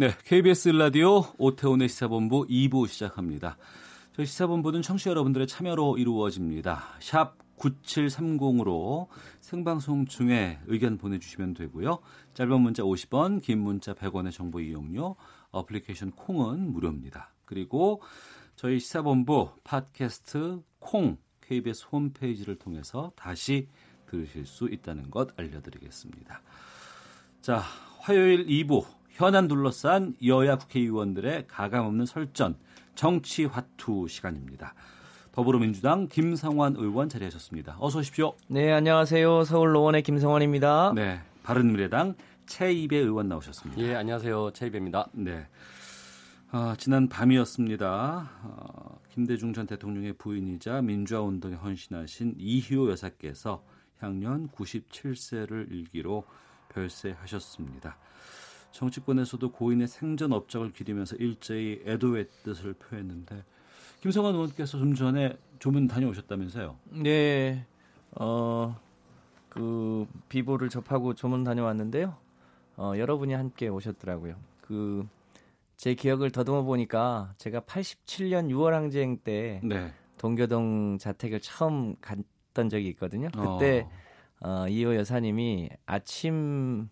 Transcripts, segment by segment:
네, KBS 라디오 오태훈의 시사본부 2부 시작합니다. 저희 시사본부는 청취자 여러분들의 참여로 이루어집니다. 샵 9730으로 생방송 중에 의견 보내주시면 되고요. 짧은 문자 50원, 긴 문자 100원의 정보 이용료, 어플리케이션 콩은 무료입니다. 그리고 저희 시사본부 팟캐스트 콩 KBS 홈페이지를 통해서 다시 들으실 수 있다는 것 알려드리겠습니다. 자, 화요일 2부 현안 둘러싼 여야 국회의원들의 가감없는 설전 정치 화투 시간입니다. 더불어민주당 김성환 의원 자리하셨습니다. 어서 오십시오. 네, 안녕하세요. 서울 노원의 김성원입니다. 네, 바른미래당 최이배 의원 나오셨습니다. 예, 안녕하세요. 최이배입니다. 네. 아, 지난 밤이었습니다. 어, 김대중 전 대통령의 부인이자 민주화 운동에 헌신하신 이희호 여사께서 향년 97세를 일기로 별세하셨습니다. 정치권에서도 고인의 생전 업적을 기리면서 일제히 애도의 뜻을 표했는데 김성환 의원께서 좀 전에 조문 다녀오셨다면서요? 네, 어, 그 비보를 접하고 조문 다녀왔는데요. 어, 여러분이 함께 오셨더라고요. 그 제 기억을 더듬어 보니까 제가 87년 6월 항쟁 때 네. 동교동 자택을 처음 갔던 적이 있거든요. 그때 어, 이호 여사님이 아침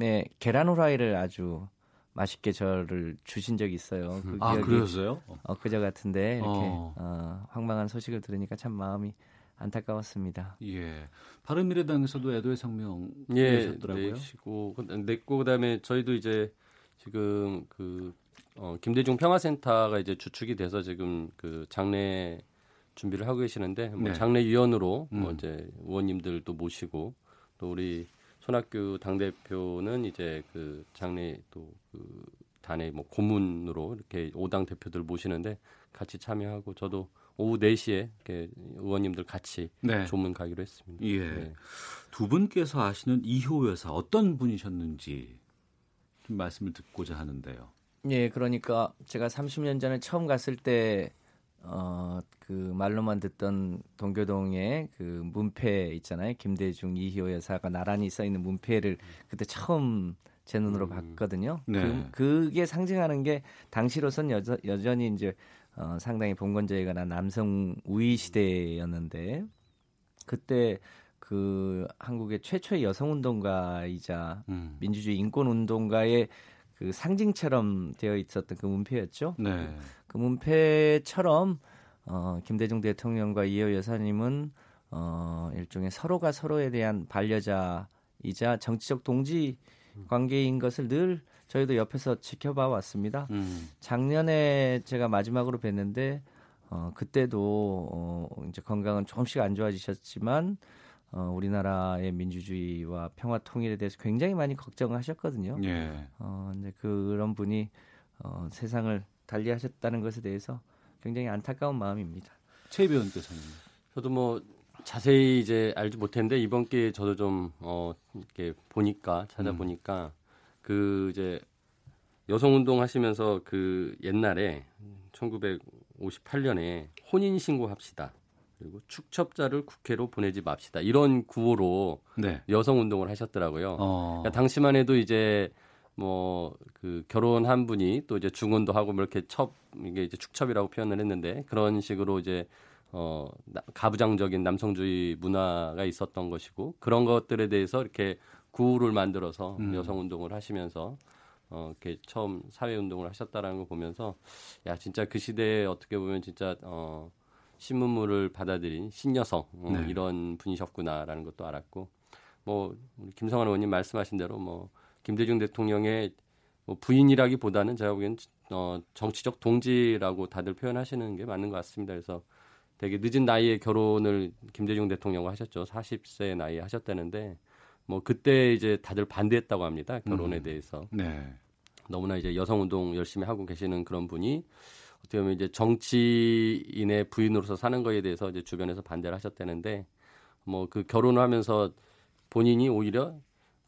에 계란 후라이를 아주 맛있게 저를 주신 적이 있어요. 그 아, 그러셨어요? 엊그제 같은데 이렇게 어. 어, 황망한 소식을 들으니까 참 마음이 안타까웠습니다. 예. 바른미래당에서도 애도의 성명 예, 내셨더라고요. 내시고 냈고 그다음에 저희도 이제 지금 그 어, 김대중 평화센터가 이제 주축이 돼서 지금 그 장례 준비를 하고 계시는데 뭐 네. 장례 위원으로 뭐 음. 이제 의원님들도 모시고 또 우리 손학규 당 대표는 이제 그 장례 또그 단의 뭐 고문으로 이렇게 오당 대표들 모시는데 같이 참여하고 저도 오후 4시에 이렇게 의원님들 같이 네. 조문 가기로 했습니다. 예. 네. 두 분께서 아시는 이효 여사 어떤 분이셨는지 좀 말씀을 듣고자 하는데요. 예, 그러니까 제가 30년 전에 처음 갔을 때 어, 그 말로만 듣던 동교동에 그 문패 있잖아요. 김대중 이희호 여사가 나란히 써 있는 문패를 그때 처음 제 눈으로 봤거든요. 네. 그, 그게 상징하는 게 당시로선 여전, 여전히 이제 어, 상당히 봉건제가 난 남성 우위 시대였는데 그때 그 한국의 최초의 여성 운동가이자 음. 민주주의 인권 운동가의 그 상징처럼 되어 있었던 그 문패였죠. 네. 그 문패처럼 어, 김대중 대통령과 이호 여사님은 어, 일종의 서로가 서로에 대한 반려자이자 정치적 동지 관계인 것을 늘 저희도 옆에서 지켜봐 왔습니다. 음. 작년에 제가 마지막으로 뵀는데 어, 그때도 어, 이제 건강은 조금씩 안 좋아지셨지만 어, 우리나라의 민주주의와 평화 통일에 대해서 굉장히 많이 걱정하셨거든요. 예. 어, 근데 그런 분이 어, 세상을 달리하셨다는 것에 대해서 굉장히 안타까운 마음입니다. 최 의원께서는 저도 뭐 자세히 이제 알지 못했는데 이번 기회에 저도 좀 어, 이렇게 보니까 찾아보니까 그 이제 여성 운동 하시면서 그 옛날에 1958년에 혼인 신고합시다. 그리고 축첩자를 국회로 보내지 맙시다. 이런 구호로 네. 여성 운동을 하셨더라고요. 어. 그러니까 당시만 해도 이제 뭐 그 결혼한 분이 또 이제 중혼도 하고 뭐 이렇게 첩 이게 이제 축첩이라고 표현을 했는데 그런 식으로 이제 어 나- 가부장적인 남성주의 문화가 있었던 것이고 그런 것들에 대해서 이렇게 구호를 만들어서 음. 여성 운동을 하시면서 어 이렇게 처음 사회 운동을 하셨다라는 거 보면서 야 진짜 그 시대에 어떻게 보면 진짜 어 신문물을 받아들인 신여성 어, 네. 이런 분이셨구나라는 것도 알았고 뭐 우리 김성환 의원님 말씀하신 대로 뭐 김대중 대통령의 뭐 부인이라기보다는 제가 보기엔 어, 정치적 동지라고 다들 표현하시는 게 맞는 것 같습니다. 그래서 되게 늦은 나이에 결혼을 김대중 대통령과 하셨죠. 40세 나이에 하셨다는데 뭐 그때 이제 다들 반대했다고 합니다. 결혼에 음. 대해서. 네. 너무나 이제 여성 운동 열심히 하고 계시는 그런 분이 어떻게 보면 이제 정치인의 부인으로서 사는 거에 대해서 이제 주변에서 반대를 하셨다는데 뭐 그 결혼을 하면서 본인이 오히려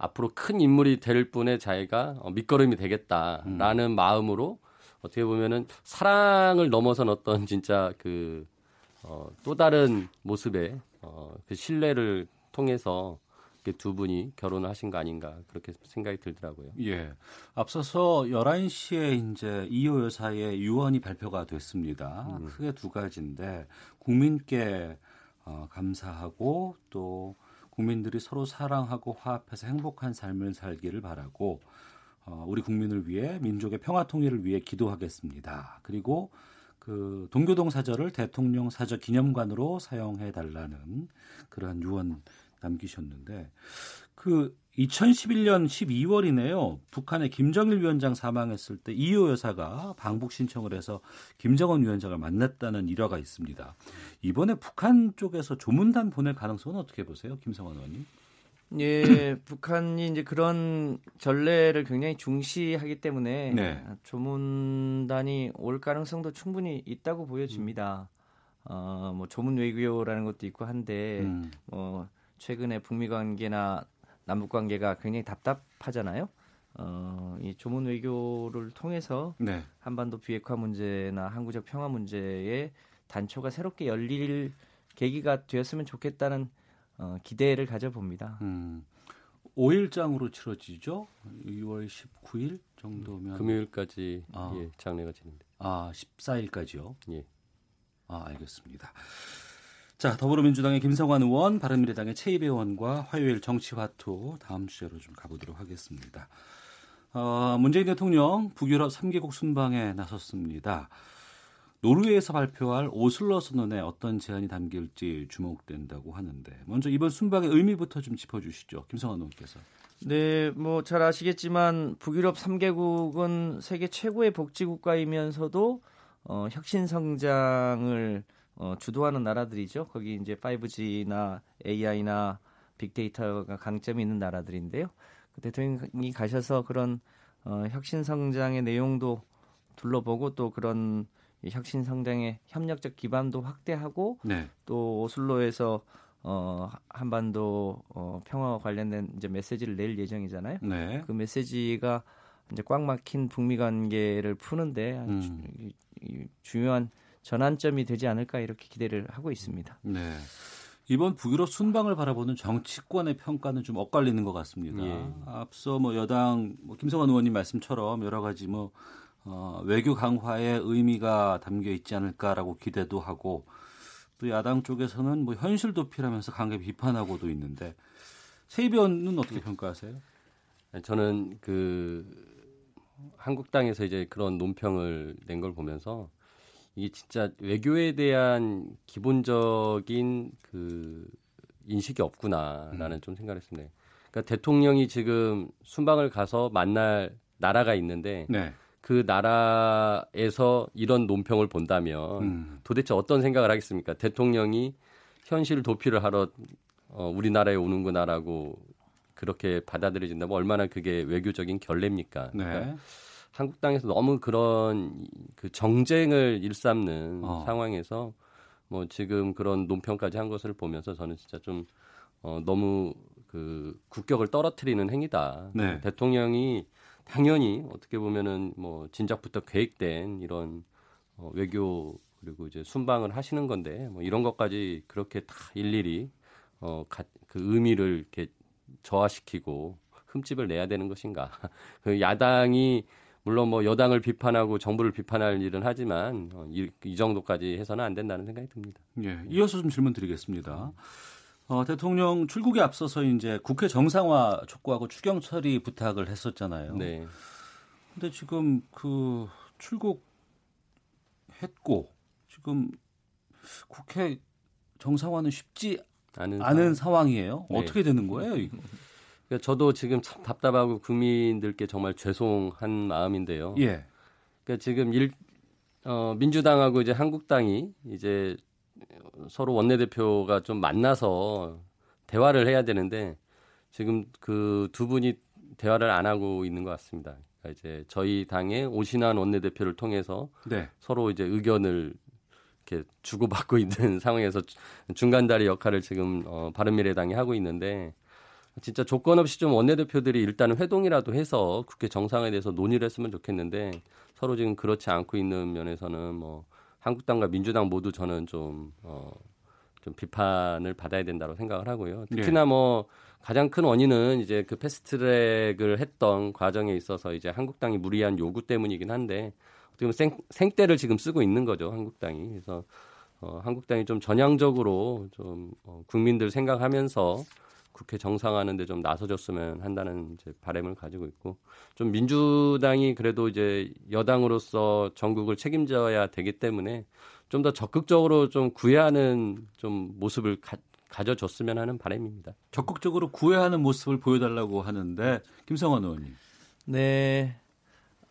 앞으로 큰 인물이 될 분의 자기가 어, 밑거름이 되겠다라는 음. 마음으로 어떻게 보면은 사랑을 넘어선 어떤 진짜 그 어, 또 다른 모습의 어, 그 신뢰를 통해서 두 분이 결혼을 하신 거 아닌가 그렇게 생각이 들더라고요. 예. 앞서서 11시에 이제 이호 여사의 유언이 발표가 됐습니다. 음. 크게 두 가지인데 국민께 어, 감사하고 또 국민들이 서로 사랑하고 화합해서 행복한 삶을 살기를 바라고 어, 우리 국민을 위해 민족의 평화 통일을 위해 기도하겠습니다. 그리고 그 동교동 사절을 대통령 사저 기념관으로 사용해 달라는 그러한 유언 남기셨는데 그 2011년 12월이네요. 북한의 김정일 위원장 사망했을 때 이호 여사가 방북 신청을 해서 김정은 위원장을 만났다는 일화가 있습니다. 이번에 북한 쪽에서 조문단 보낼 가능성은 어떻게 보세요, 김성환 의원님? 예, 북한이 이제 그런 전례를 굉장히 중시하기 때문에 네. 조문단이 올 가능성도 충분히 있다고 보여집니다. 음. 어, 뭐 조문 외교라는 것도 있고 한데 음. 뭐 최근에 북미 관계나 남북 관계가 굉장히 답답하잖아요. 어, 이 조문 외교를 통해서 네. 한반도 비핵화 문제나 항구적 평화 문제에 단초가 새롭게 열릴 계기가 되었으면 좋겠다는 어, 기대를 가져봅니다. 음, 5일장으로 치러지죠. 6월 19일 정도면 금요일까지 아. 예, 장례가 지는데. 아, 14일까지요. 예. 아, 알겠습니다. 자, 더불어민주당의 김성환 의원, 바른미래당의 최이배 의원과 화요일 정치화투 다음 주제로 좀 가보도록 하겠습니다. 어, 문재인 대통령 북유럽 3개국 순방에 나섰습니다. 노르웨이에서 발표할 오슬러 선언에 어떤 제안이 담길지 주목된다고 하는데 먼저 이번 순방의 의미부터 좀 짚어주시죠. 김성환 의원께서. 네, 뭐 잘 아시겠지만 북유럽 3개국은 세계 최고의 복지 국가이면서도 어, 혁신 성장을 어, 주도하는 나라들이죠. 거기 이제 5G나 AI나 빅데이터가 강점이 있는 나라들인데요. 그 대통령이 가셔서 그런 어, 혁신 성장의 내용도 둘러보고 또 그런 혁신 성장의 협력적 기반도 확대하고 네. 또 오슬로에서 어, 한반도 어, 평화와 관련된 이제 메시지를 낼 예정이잖아요. 네. 그 메시지가 이제 꽉 막힌 북미 관계를 푸는데 음. 주, 중요한 전환점이 되지 않을까 이렇게 기대를 하고 있습니다. 네. 이번 북유럽 순방을 바라보는 정치권의 평가는 좀 엇갈리는 것 같습니다. 예. 앞서 뭐 여당 뭐 김성환 의원님 말씀처럼 여러 가지 뭐 어, 외교 강화의 의미가 담겨 있지 않을까라고 기대도 하고 또 야당 쪽에서는 뭐 현실 도피라면서 강하게 비판하고도 있는데 세이변은 어떻게 평가하세요? 저는 그 한국당에서 이제 그런 논평을 낸 걸 보면서 이게 진짜 외교에 대한 기본적인 그 인식이 없구나라는 음. 좀 생각을 했습니다. 그러니까 대통령이 지금 순방을 가서 만날 나라가 있는데 네. 그 나라에서 이런 논평을 본다면 음. 도대체 어떤 생각을 하겠습니까? 대통령이 현실 도피를 하러 어, 우리나라에 오는구나라고 그렇게 받아들여진다면 얼마나 그게 외교적인 결례입니까? 네. 그러니까 한국 땅에서 너무 그런 그 정쟁을 일삼는 어. 상황에서 뭐 지금 그런 논평까지 한 것을 보면서 저는 진짜 좀 어, 너무 그 국격을 떨어뜨리는 행위다. 네. 대통령이 당연히 어떻게 보면은 뭐 진작부터 계획된 이런 어, 외교 그리고 이제 순방을 하시는 건데 뭐 이런 것까지 그렇게 다 일일이 어, 가, 그 의미를 이렇게 저하시키고 흠집을 내야 되는 것인가? 그 야당이 물론 뭐 여당을 비판하고 정부를 비판할 일은 하지만 어, 이, 이 정도까지 해서는 안 된다는 생각이 듭니다. 예, 이어서 좀 질문 드리겠습니다. 어, 대통령 출국에 앞서서 이제 국회 정상화 촉구하고 추경 처리 부탁을 했었잖아요. 네. 근데 지금 그 출국했고 지금 국회 정상화는 쉽지 않은, 않은 상황 이에요. 네. 어떻게 되는 거예요, 이거? 그러니까 저도 지금 참 답답하고 국민들께 정말 죄송한 마음인데요. 예. 그러니까 지금 일, 어, 민주당하고 이제 한국당이 이제 서로 원내대표가 좀 만나서 대화를 해야 되는데 지금 그 두 분이 대화를 안 하고 있는 것 같습니다. 이제 저희 당의 오신환 원내대표를 통해서 네. 서로 이제 의견을 이렇게 주고받고 있는 상황에서 중간다리 역할을 지금 어, 바른미래당이 하고 있는데 진짜 조건 없이 좀 원내대표들이 일단은 회동이라도 해서 국회 정상에 대해서 논의를 했으면 좋겠는데 서로 지금 그렇지 않고 있는 면에서는 뭐 한국당과 민주당 모두 저는 좀 어, 좀 비판을 받아야 된다고 생각을 하고요. 특히나 뭐 가장 큰 원인은 이제 그 패스트트랙을 했던 과정에 있어서 이제 한국당이 무리한 요구 때문이긴 한데 어떻게 보면 생, 생떼를 지금 쓰고 있는 거죠 한국당이. 그래서 어, 한국당이 좀 전향적으로 좀 어, 국민들 생각하면서 국회 정상화하는데 좀 나서줬으면 한다는 이제 바람을 가지고 있고 좀 민주당이 그래도 이제 여당으로서 전국을 책임져야 되기 때문에 좀 더 적극적으로 좀 구애하는 좀 모습을 가, 가져줬으면 하는 바람입니다. 적극적으로 구애하는 모습을 보여달라고 하는데 김성환 의원님. 네,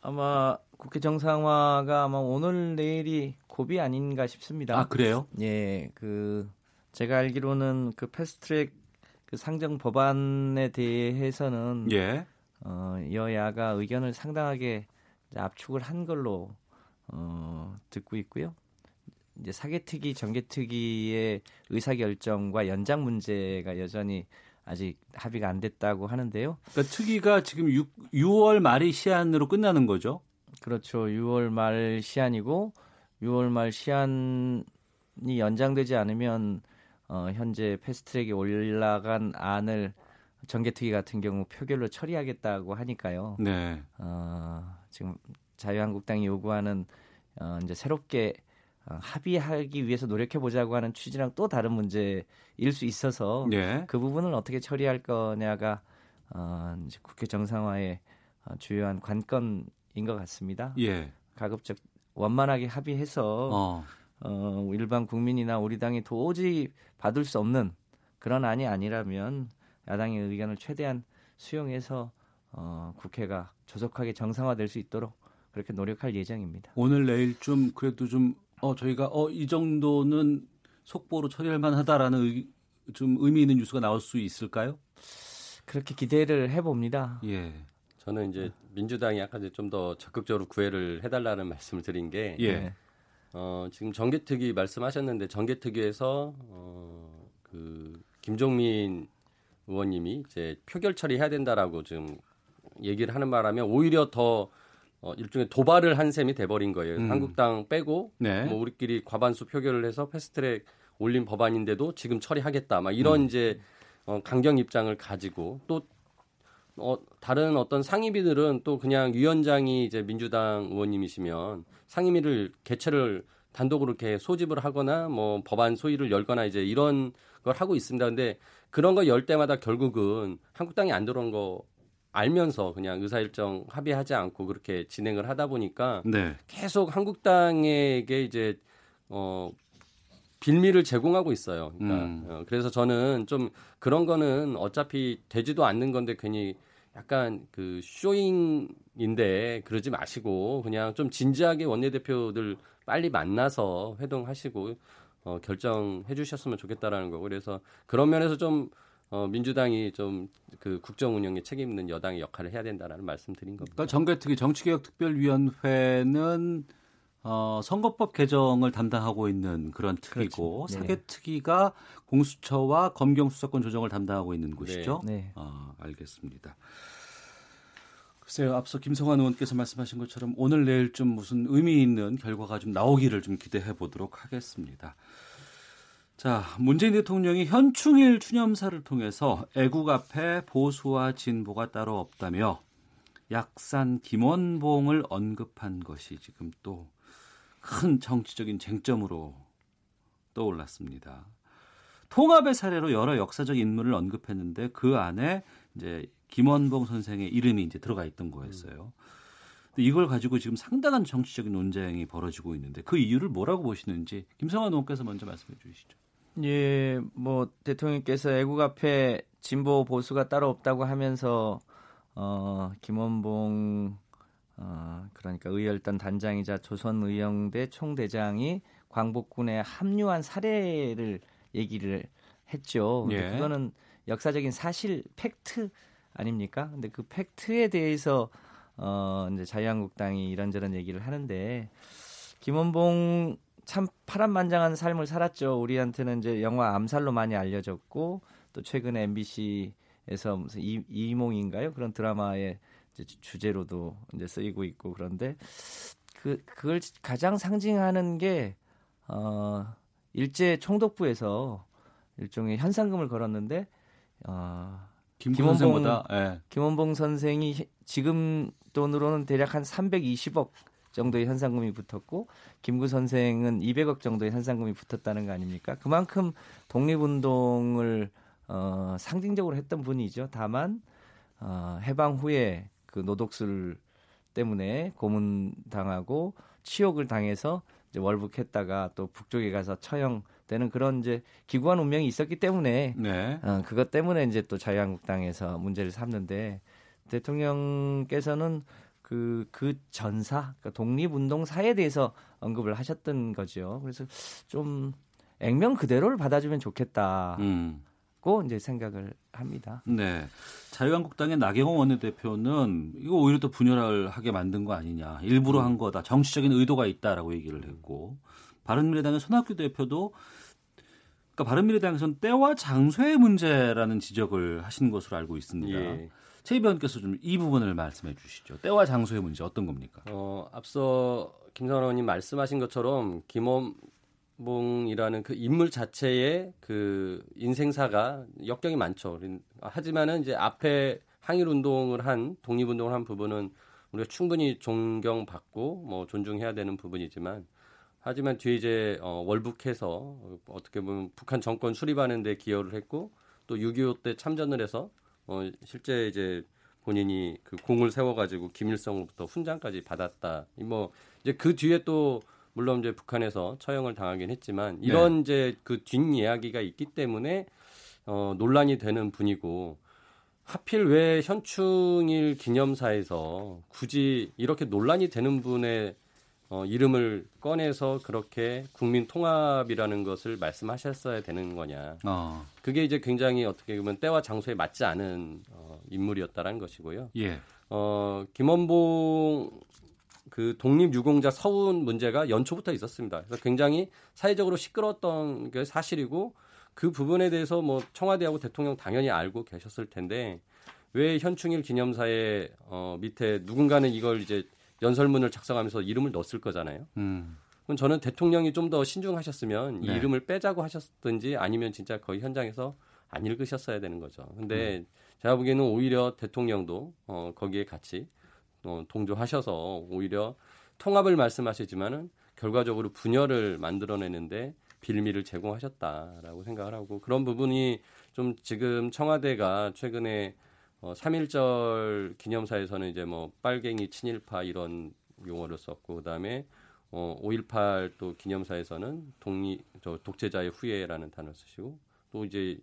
아마 국회 정상화가 아마 오늘 내일이 고비 아닌가 싶습니다. 아 그래요? 예, 그 제가 알기로는 그 패스트트랙 그 상정 법안에 대해서는 예. 어, 여야가 의견을 상당하게 압축을 한 걸로 어, 듣고 있고요. 이제 사개특위, 정개특위의 의사결정과 연장 문제가 여전히 아직 합의가 안 됐다고 하는데요. 그러니까 특위가 지금 6, 6월 말이 시한으로 끝나는 거죠? 그렇죠. 6월 말 시한이고 6월 말 시한이 연장되지 않으면 어, 현재 패스트트랙에 올라간 안을 정개특위 같은 경우 표결로 처리하겠다고 하니까요. 네. 어, 지금 자유한국당이 요구하는 어, 이제 새롭게 어, 합의하기 위해서 노력해 보자고 하는 취지랑 또 다른 문제일 수 있어서 예. 그 부분을 어떻게 처리할 거냐가 어, 이제 국회 정상화의 어, 주요한 관건인 것 같습니다. 예. 가급적 원만하게 합의해서 어. 어, 일반 국민이나 우리 당이 도저히 받을 수 없는 그런 안이 아니라면 야당의 의견을 최대한 수용해서 어, 국회가 조속하게 정상화될 수 있도록 그렇게 노력할 예정입니다. 오늘 내일 좀 그래도 좀 어 저희가 어 이 정도는 속보로 처리할 만하다라는 의, 좀 의미 있는 뉴스가 나올 수 있을까요? 그렇게 기대를 해봅니다. 예. 저는 이제 민주당이 아까 좀 더 적극적으로 구애를 해달라는 말씀을 드린 게 예. 네. 어, 지금 정개특위 말씀하셨는데 정개특위에서 어, 그 김종민 의원님이 이제 표결 처리해야 된다라고 지금 얘기를 하는 바람에 오히려 더 어, 일종의 도발을 한 셈이 돼버린 거예요. 음. 한국당 빼고 네. 뭐 우리끼리 과반수 표결을 해서 패스트트랙 올린 법안인데도 지금 처리하겠다. 막 이런 음. 이제 어, 강경 입장을 가지고 또 어, 다른 어떤 상임위들은 또 그냥 위원장이 이제 민주당 의원님이시면 상임위를 개최를 단독으로 이렇게 소집을 하거나 뭐 법안 소위를 열거나 이제 이런 걸 하고 있습니다. 근데 그런 거 열 때마다 결국은 한국당이 안 들어온 거 알면서 그냥 의사일정 합의하지 않고 그렇게 진행을 하다 보니까 네. 계속 한국당에게 이제 어 빌미를 제공하고 있어요. 그러니까 음. 어, 그래서 저는 좀 그런 거는 어차피 되지도 않는 건데 괜히 약간 그 쇼잉인데 그러지 마시고 그냥 좀 진지하게 원내대표들 빨리 만나서 회동하시고 어, 결정해 주셨으면 좋겠다라는 거고 그래서 그런 면에서 좀 어, 민주당이 좀 그 국정 운영에 책임 있는 여당의 역할을 해야 된다라는 말씀 드린 겁니다. 그러니까 정개특위 정치개혁특별위원회는 어, 선거법 개정을 담당하고 있는 그런 그렇죠. 네. 사개 특위가 공수처와 검경 수사권 조정을 담당하고 있는 곳이죠. 네. 아, 알겠습니다. 글쎄요, 앞서 김성환 의원께서 말씀하신 것처럼 오늘 내일 좀 무슨 의미 있는 결과가 좀 나오기를 좀 기대해 보도록 하겠습니다. 자, 문재인 대통령이 현충일 추념사를 통해서 애국 앞에 보수와 진보가 따로 없다며 약산 김원봉을 언급한 것이 지금 또 큰 정치적인 쟁점으로 떠올랐습니다. 통합의 사례로 여러 역사적 인물을 언급했는데 그 안에 이제 김원봉 선생의 이름이 이제 들어가 있던 거였어요. 이걸 가지고 지금 상당한 정치적인 논쟁이 벌어지고 있는데 그 이유를 뭐라고 보시는지 김성환 의원께서 먼저 말씀해 주시죠. 예, 뭐 대통령께서 애국 앞에 진보 보수가 따로 없다고 하면서 어 김원봉 어 그러니까 의열단 단장이자 조선의영대 총대장이 광복군에 합류한 사례를 얘기를 했죠. 근데 예. 그거는 역사적인 사실 팩트 아닙니까? 근데 그 팩트에 대해서 어 이제 자유한국당이 이런저런 얘기를 하는데 김원봉 참 파란만장한 삶을 살았죠. 우리한테는 이제 영화 암살로 많이 알려졌고 또 최근에 MBC에서 무슨 이, 이몽인가요? 그런 드라마 의 주제로도 이제 쓰이고 있고 그런데 그 그걸 가장 상징하는 게 어, 일제 총독부에서 일종의 현상금을 걸었는데 어, 김원봉 예. 김원봉 선생이 지금 돈으로는 대략 한 320억 정도의 현상금이 붙었고 김구 선생은 200억 정도의 현상금이 붙었다는 거 아닙니까? 그만큼 독립운동을 어, 상징적으로 했던 분이죠. 다만 어, 해방 후에 그 노독술 때문에 고문 당하고 치욕을 당해서 이제 월북했다가 또 북쪽에 가서 처형되는 그런 이제 기구한 운명이 있었기 때문에 네. 어, 그것 때문에 이제 또 자유한국당에서 문제를 삼는데 대통령께서는 그, 그 전사, 그러니까 독립운동사에 대해서 언급을 하셨던 거죠. 그래서 좀 액면 그대로를 받아주면 좋겠다. 음. 고 이제 생각을 합니다. 네. 자유한국당의 나경원 원내대표는 이거 오히려 더 분열하게 만든 거 아니냐. 일부러 한 거다. 정치적인 의도가 있다라고 얘기를 했고 바른미래당의 손학규 대표도 그러니까 바른미래당에서는 때와 장소의 문제라는 지적을 하신 것으로 알고 있습니다. 예. 최 의원께서 좀 이 부분을 말씀해 주시죠. 때와 장소의 문제 어떤 겁니까? 어, 앞서 의원님 말씀하신 것처럼 김원 몽이라는 그 인물 자체의 그 인생사가 역경이 많죠. 하지만은 이제 앞에 항일 운동을 한 독립 운동을 한 부분은 우리가 충분히 존경받고 뭐 존중해야 되는 부분이지만 하지만 뒤에 이제 어, 월북해서 어떻게 보면 북한 정권 수립하는 데 기여를 했고 또 6.25 때 참전을 해서 어, 실제 이제 본인이 그 공을 세워가지고 김일성으로부터 훈장까지 받았다. 뭐 이제 그 뒤에 또 물론 이제 북한에서 처형을 당하긴 했지만 이런 네. 이제 그 뒷이야기가 있기 때문에 어, 논란이 되는 분이고 하필 왜 현충일 기념사에서 굳이 이렇게 논란이 되는 분의 어, 이름을 꺼내서 그렇게 국민 통합이라는 것을 말씀하셨어야 되는 거냐. 어. 그게 이제 굉장히 어떻게 보면 때와 장소에 맞지 않은 어, 인물이었다라는 것이고요. 예. 어, 김원봉 그 독립유공자 서운 문제가 연초부터 있었습니다. 그래서 굉장히 사회적으로 시끄러웠던 게 사실이고 그 부분에 대해서 뭐 청와대하고 대통령 당연히 알고 계셨을 텐데 왜 현충일 기념사에 어 밑에 누군가는 이걸 이제 연설문을 작성하면서 이름을 넣었을 거잖아요. 음. 그럼 저는 대통령이 좀 더 신중하셨으면 네. 이 이름을 빼자고 하셨든지 아니면 진짜 거의 현장에서 안 읽으셨어야 되는 거죠. 근데 음. 제가 보기에는 오히려 대통령도 어 거기에 같이 어, 동조하셔서 오히려 통합을 말씀하시지만은 결과적으로 분열을 만들어내는데 빌미를 제공하셨다라고 생각을 하고 그런 부분이 좀 지금 청와대가 최근에 어, 3.1절 기념사에서는 이제 뭐 빨갱이 친일파 이런 용어를 썼고 그다음에 어, 5.18 또 기념사에서는 독립 저 독재자의 후예라는 단어를 쓰시고 또 이제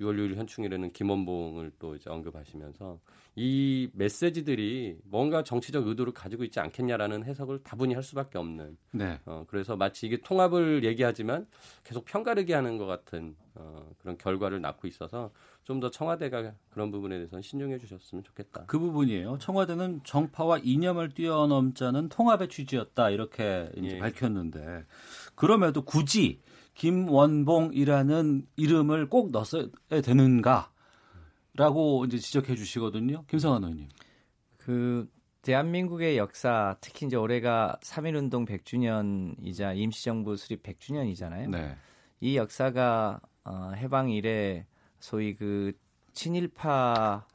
6월 6일 현충일에는 김원봉을 또 이제 언급하시면서 이 메시지들이 뭔가 정치적 의도를 가지고 있지 않겠냐라는 해석을 다분히 할 수밖에 없는. 네. 어, 그래서 마치 이게 통합을 얘기하지만 계속 편가르기 하는 것 같은 어, 그런 결과를 낳고 있어서 좀 더 청와대가 그런 부분에 대해서는 신중해 주셨으면 좋겠다. 그 부분이에요. 청와대는 정파와 이념을 뛰어넘자는 통합의 취지였다 이렇게 예. 밝혔는데 그럼에도 굳이 김원봉이라는 이름을 꼭 넣어야 되는가라고 이제 지적해 주시거든요. 김성환 의원님. 그 대한민국의 역사, 특히 이제 올해가 3.1 운동 100주년이자 임시정부 수립 100주년이잖아요. 네. 이 역사가 어, 해방 이래 소위 그 친일파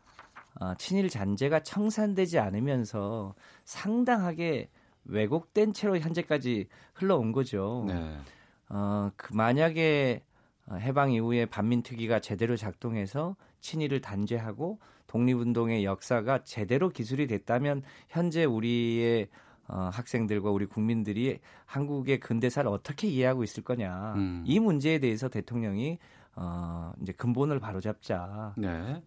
어, 친일 잔재가 청산되지 않으면서 상당하게 왜곡된 채로 현재까지 흘러온 거죠. 네. 어, 그 만약에 어, 해방 이후에 반민특위가 제대로 작동해서 친일을 단죄하고 독립운동의 역사가 제대로 기술이 됐다면 현재 우리의 어, 학생들과 우리 국민들이 한국의 근대사를 어떻게 이해하고 있을 거냐 음. 이 문제에 대해서 대통령이 어, 이제 근본을 바로잡자는 네.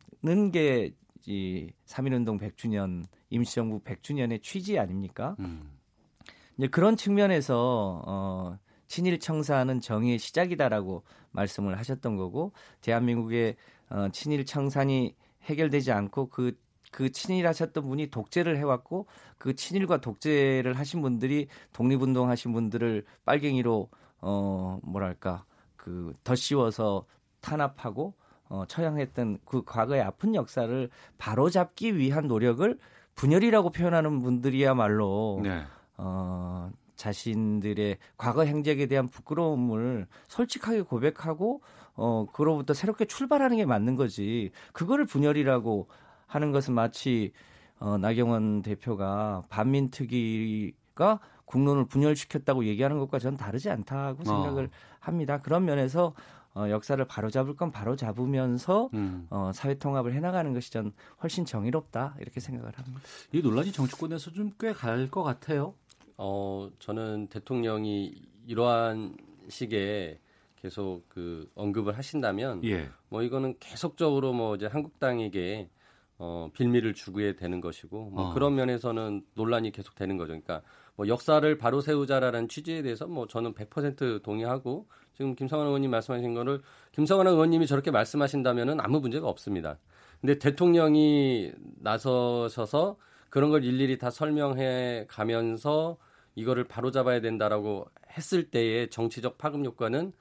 게이 3.1운동 100주년 임시정부 100주년의 취지 아닙니까? 음. 이제 그런 측면에서 어, 친일 청산은 정의의 시작이다라고 말씀을 하셨던 거고 대한민국의 어, 친일 청산이 해결되지 않고 그그 친일하셨던 분이 독재를 해왔고 그 친일과 독재를 하신 분들이 독립운동 하신 분들을 빨갱이로 어 뭐랄까 그 덧씌워서 탄압하고 어 처형했던 그 과거의 아픈 역사를 바로잡기 위한 노력을 분열이라고 표현하는 분들이야말로 네. 어 자신들의 과거 행적에 대한 부끄러움을 솔직하게 고백하고 어 그로부터 새롭게 출발하는 게 맞는 거지. 그거를 분열이라고 하는 것은 마치 어 나경원 대표가 반민특위가 국론을 분열시켰다고 얘기하는 것과 저는 다르지 않다고 생각을 어. 합니다. 그런 면에서 어, 역사를 바로잡을 건 바로잡으면서 음. 어, 사회 통합을 해나가는 것이 전 훨씬 정의롭다 이렇게 생각을 합니다. 이 논란이 정치권에서 좀 꽤 갈 것 같아요. 어, 저는 대통령이 이러한 식의 계속 그 언급을 하신다면 예. 뭐 이거는 계속적으로 뭐 이제 한국당에게 어, 빌미를 주게 되는 것이고 뭐 어. 그런 면에서는 논란이 계속 되는 거죠. 그러니까 뭐 역사를 바로 세우자라는 취지에 대해서 뭐 저는 100% 동의하고 지금 김성환 의원님 말씀하신 거를 김성환 의원님이 저렇게 말씀하신다면은 아무 문제가 없습니다. 근데 대통령이 나서셔서 그런 걸 일일이 다 설명해 가면서 이거를 바로 잡아야 된다라고 했을 때의 정치적 파급 효과는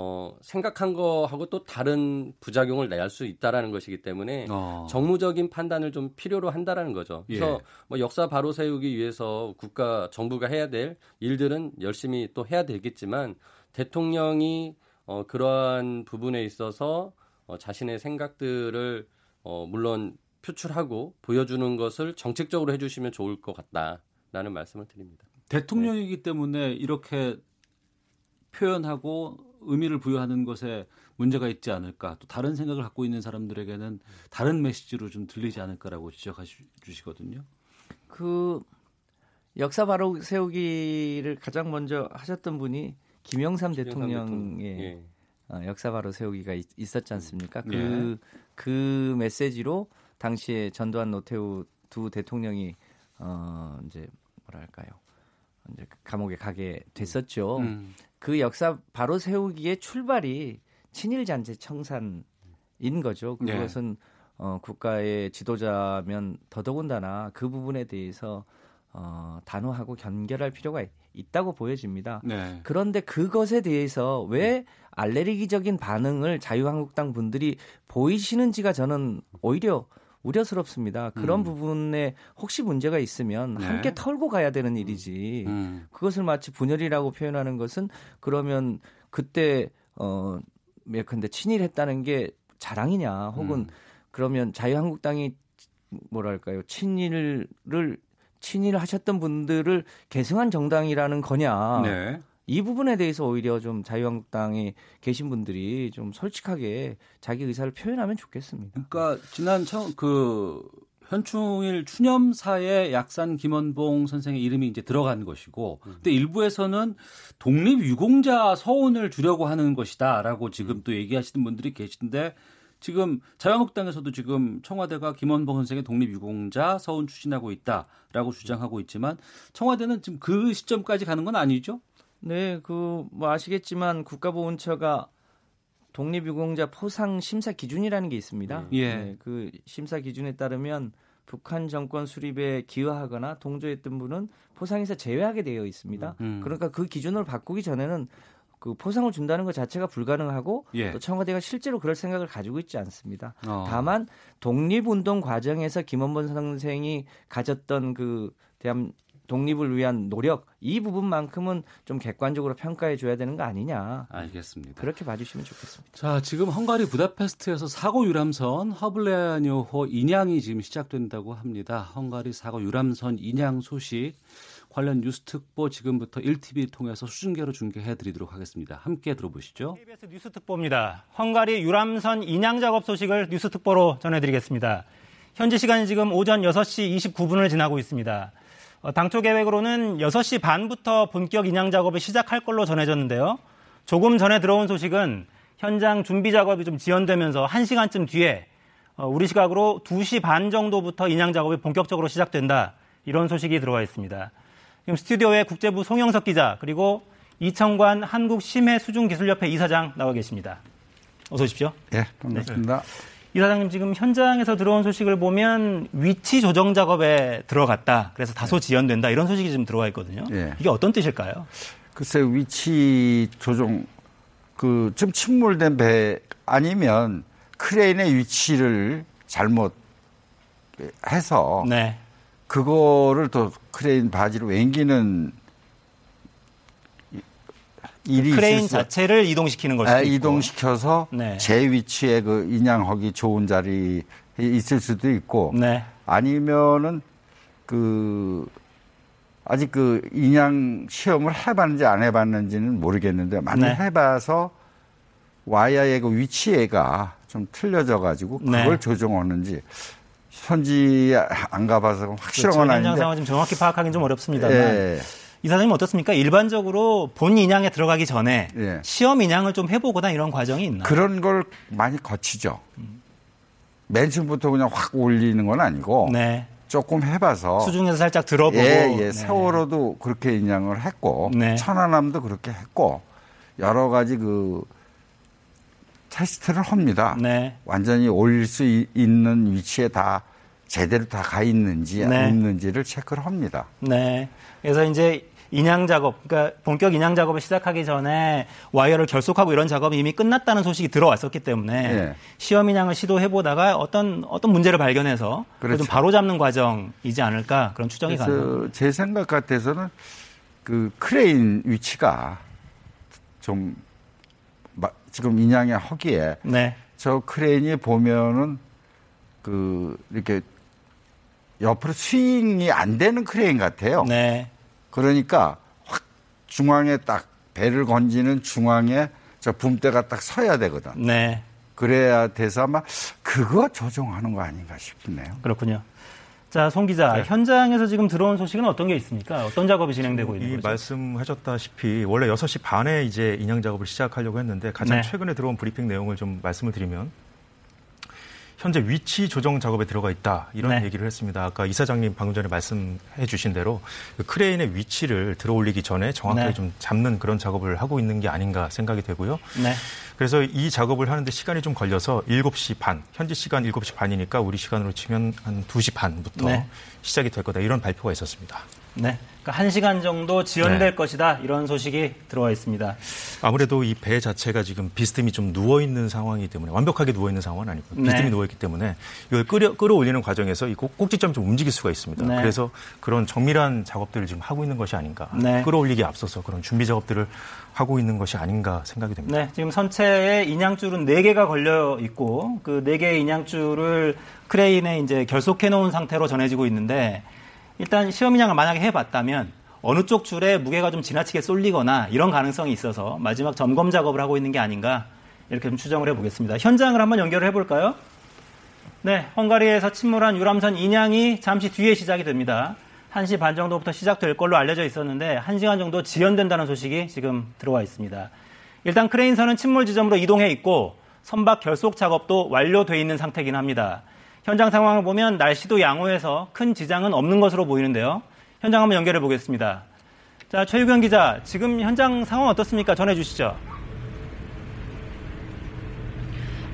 어, 생각한 거하고 또 다른 부작용을 낼 수 있다라는 것이기 때문에 어. 정무적인 판단을 좀 필요로 한다라는 거죠. 그래서 예. 뭐 역사 바로 세우기 위해서 국가 정부가 해야 될 일들은 열심히 또 해야 되겠지만 대통령이 어, 그러한 부분에 있어서 어, 자신의 생각들을 어, 물론 표출하고 보여주는 것을 정책적으로 해주시면 좋을 것 같다라는 말씀을 드립니다. 대통령이기 때문에 이렇게 표현하고 의미를 부여하는 것에 문제가 있지 않을까. 또 다른 생각을 갖고 있는 사람들에게는 다른 메시지로 좀 들리지 않을까라고 지적해 주시거든요. 그 역사 바로 세우기를 가장 먼저 하셨던 분이 김영삼 대통령의 예. 어, 역사 바로 세우기가 있, 있었지 않습니까? 그, 예. 그 메시지로 당시에 전두환 노태우 두 대통령이 어, 이제 뭐랄까요? 이제 감옥에 가게 됐었죠. 음. 그 역사 바로 세우기의 출발이 친일 잔재 청산인 거죠. 네. 그것은 어, 국가의 지도자면 더더군다나 그 부분에 대해서 어, 단호하고 견결할 필요가 있, 있다고 보여집니다. 네. 그런데 그것에 대해서 왜 알레르기적인 반응을 자유한국당 분들이 보이시는지가 저는 오히려 우려스럽습니다. 그런 음. 부분에 혹시 문제가 있으면 네. 함께 털고 가야 되는 일이지. 음. 그것을 마치 분열이라고 표현하는 것은 그러면 그때 어 예컨대 친일했다는 게 자랑이냐 혹은 음. 그러면 자유한국당이 뭐랄까요 친일을 친일하셨던 분들을 계승한 정당이라는 거냐 네. 이 부분에 대해서 오히려 좀 자유한국당에 계신 분들이 좀 솔직하게 자기 의사를 표현하면 좋겠습니다. 그러니까 지난 청, 그 현충일 추념사에 약산 김원봉 선생의 이름이 이제 들어간 것이고, 근데 일부에서는 독립 유공자 서원을 주려고 하는 것이다라고 지금 또 얘기하시는 분들이 계신데. 지금 자유한국당에서도 지금 청와대가 김원봉 선생의 독립유공자 서원 추진하고 있다라고 주장하고 있지만 청와대는 지금 그 시점까지 가는 건 아니죠? 네, 그 뭐 아시겠지만 국가보훈처가 독립유공자 포상 심사 기준이라는 게 있습니다. 예. 네, 그 심사 기준에 따르면 북한 정권 수립에 기여하거나 동조했던 분은 포상에서 제외하게 되어 있습니다. 음. 그러니까 그 기준을 바꾸기 전에는 그 포상을 준다는 것 자체가 불가능하고 예. 또 청와대가 실제로 그럴 생각을 가지고 있지 않습니다. 어. 다만 독립운동 과정에서 김원범 선생이 가졌던 그 대한 독립을 위한 노력 이 부분만큼은 좀 객관적으로 평가해 줘야 되는 거 아니냐 알겠습니다. 그렇게 봐주시면 좋겠습니다. 자, 지금 헝가리 부다페스트에서 사고 유람선 허블레아뇨호 인양이 지금 시작된다고 합니다. 헝가리 사고 유람선 인양 소식 관련 뉴스 특보 지금부터 1TV 통해서 수중계로 중계해 드리도록 하겠습니다. 함께 들어보시죠. KBS 뉴스 특보입니다. 헝가리 유람선 인양 작업 소식을 뉴스 특보로 전해드리겠습니다. 현지 시간이 지금 오전 6시 29분을 지나고 있습니다. 어, 당초 계획으로는 6시 반부터 본격 인양 작업을 시작할 걸로 전해졌는데요. 조금 전에 들어온 소식은 현장 준비 작업이 좀 지연되면서 1시간쯤 뒤에 어, 우리 시각으로 2시 반 정도부터 인양 작업이 본격적으로 시작된다. 이런 소식이 들어와 있습니다. 지금 스튜디오에 국제부 송영석 기자 그리고 이청관 한국심해수중기술협회 이사장 나와 계십니다. 어서 오십시오. 예, 반갑습니다. 이사장님 지금 현장에서 들어온 소식을 보면 위치 조정 작업에 들어갔다. 그래서 다소 지연된다. 이런 소식이 지금 들어와 있거든요. 예. 이게 어떤 뜻일까요? 글쎄 위치 조정 그 좀 침몰된 배 아니면 크레인의 위치를 잘못 해서 네. 그거를 또 크레인 바지로 옮기는 일이 크레인 있을 수- 자체를 이동시키는 걸 수도 아. 이동시켜서 네. 제 위치에 그 인양하기 좋은 자리에 있을 수도 있고 네. 아니면은 그 아직 그 인양 시험을 해봤는지 안 해봤는지는 모르겠는데 만약 네. 해봐서 와이어의 그 위치가 좀 틀려져 가지고 네. 그걸 조정하는지 현지 안 가봐서 확실한 그렇죠. 건 현장 아닌데 상황 좀 정확히 파악하기는 좀 어렵습니다만 예. 이사장님 어떻습니까? 일반적으로 본 인양에 들어가기 전에 예. 시험 인양을 좀 해보거나 이런 과정이 있나요? 그런 걸 많이 거치죠. 맨 처음부터 그냥 확 올리는 건 아니고 네. 조금 해봐서 수중에서 살짝 들어보고 예, 예. 네. 세월호도 그렇게 인양을 했고 네. 천안함도 그렇게 했고 여러 가지 그 테스트를 합니다. 네. 완전히 올릴 수 이- 있는 위치에 다 제대로 다 가 있는지 네. 없는지를 체크를 합니다. 네. 그래서 이제 인양 작업, 그러니까 본격 인양 작업을 시작하기 전에 와이어를 결속하고 이런 작업이 이미 끝났다는 소식이 들어왔었기 때문에 예. 시험 인양을 시도해 보다가 어떤 어떤 문제를 발견해서 그렇죠. 좀 바로 잡는 과정이지 않을까 그런 추정이 가능합니다. 제 생각 같아서는 그 크레인 위치가 좀 마- 지금 인양을 허기에 네. 저 크레인이 보면은 그 이렇게 옆으로 스윙이 안 되는 크레인 같아요. 네. 그러니까 확 중앙에 딱 배를 건지는 중앙에 저 붐대가 딱 서야 되거든. 네. 그래야 돼서 아마 그거 조정하는 거 아닌가 싶네요. 그렇군요. 자, 송 기자, 현장에서 지금 들어온 소식은 어떤 게 있습니까? 어떤 작업이 진행되고 있는 이 거죠? 말씀하셨다시피 원래 6시 반에 이제 인양 작업을 시작하려고 했는데 가장 네. 최근에 들어온 브리핑 내용을 좀 말씀을 드리면 현재 위치 조정 작업에 들어가 있다 이런 네. 얘기를 했습니다. 아까 이사장님 방금 전에 말씀해 주신 대로 그 크레인의 위치를 들어올리기 전에 정확하게 네. 좀 잡는 그런 작업을 하고 있는 게 아닌가 생각이 되고요. 네. 그래서 이 작업을 하는데 시간이 좀 걸려서 7시 반, 현지 시간 7시 반이니까 우리 시간으로 치면 한 2시 반부터 네. 시작이 될 거다 이런 발표가 있었습니다. 네. 그러니까 한 시간 정도 지연될 네. 것이다. 이런 소식이 들어와 있습니다. 아무래도 이 배 자체가 지금 비스듬히 좀 누워 있는 상황이기 때문에 완벽하게 누워 있는 상황은 아니고 네. 비스듬히 누워 있기 때문에 이걸 끌어 끌어올리는 과정에서 이 꼭- 꼭지점이 좀 움직일 수가 있습니다. 네. 그래서 그런 정밀한 작업들을 지금 하고 있는 것이 아닌가. 네. 끌어올리기에 앞서서 그런 준비 작업들을 하고 있는 것이 아닌가 생각이 됩니다. 네, 지금 선체에 인양줄은 4개가 걸려 있고 그 4개의 인양줄을 크레인에 이제 결속해 놓은 상태로 전해지고 있는데 일단 시험 인양을 만약에 해 봤다면 어느 쪽 줄에 무게가 좀 지나치게 쏠리거나 이런 가능성이 있어서 마지막 점검 작업을 하고 있는 게 아닌가 이렇게 좀 추정을 해 보겠습니다. 현장을 한번 연결을 해 볼까요? 네, 헝가리에서 침몰한 유람선 인양이 잠시 뒤에 시작이 됩니다. 1시 반 정도부터 시작될 걸로 알려져 있었는데 1시간 정도 지연된다는 소식이 지금 들어와 있습니다. 일단 크레인선은 침몰 지점으로 이동해 있고 선박 결속 작업도 완료돼 있는 상태긴 합니다. 현장 상황을 보면 날씨도 양호해서 큰 지장은 없는 것으로 보이는데요. 현장 한번 연결해 보겠습니다. 자, 최유경 기자, 지금 현장 상황 어떻습니까? 전해 주시죠.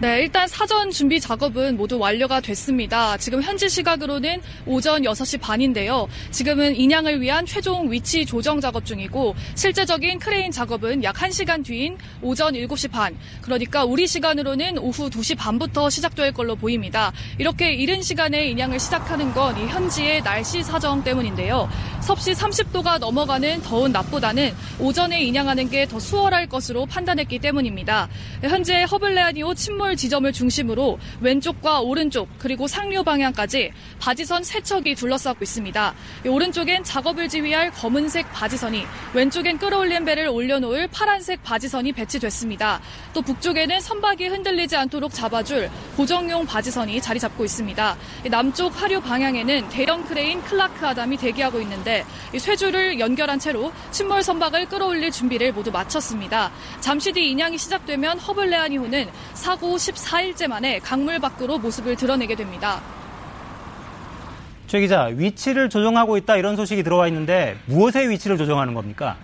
네, 일단 사전 준비 작업은 모두 완료가 됐습니다. 지금 현지 시각으로는 오전 6시 반인데요. 지금은 인양을 위한 최종 위치 조정 작업 중이고 실제적인 크레인 작업은 약 1시간 뒤인 오전 7시 반. 그러니까 우리 시간으로는 오후 2시 반부터 시작될 걸로 보입니다. 이렇게 이른 시간에 인양을 시작하는 건 이 현지의 날씨 사정 때문인데요. 섭씨 30도가 넘어가는 더운 낮보다는 오전에 인양하는 게 더 수월할 것으로 판단했기 때문입니다. 현재 허블레아니오 침몰 지점을 중심으로 왼쪽과 오른쪽 그리고 상류 방향까지 바지선 세 척이 둘러싸고 있습니다. 이 오른쪽엔 작업을 지휘할 검은색 바지선이 왼쪽엔 끌어올린 배를 올려놓을 파란색 바지선이 배치됐습니다. 또 북쪽에는 선박이 흔들리지 않도록 잡아줄 고정용 바지선이 자리 잡고 있습니다. 이 남쪽 하류 방향에는 대형 크레인 클라크 아담이 대기하고 있는데 이 쇠줄을 연결한 채로 침몰 선박을 끌어올릴 준비를 모두 마쳤습니다. 잠시 뒤 인양이 시작되면 허블레아니호는 사고 14일째 만에 강물 밖으로 모습을 드러내게 됩니다. 최 기자, 위치를 조정하고 있다 이런 소식이 들어와 있는데 무엇의 위치를 조정하는 겁니까?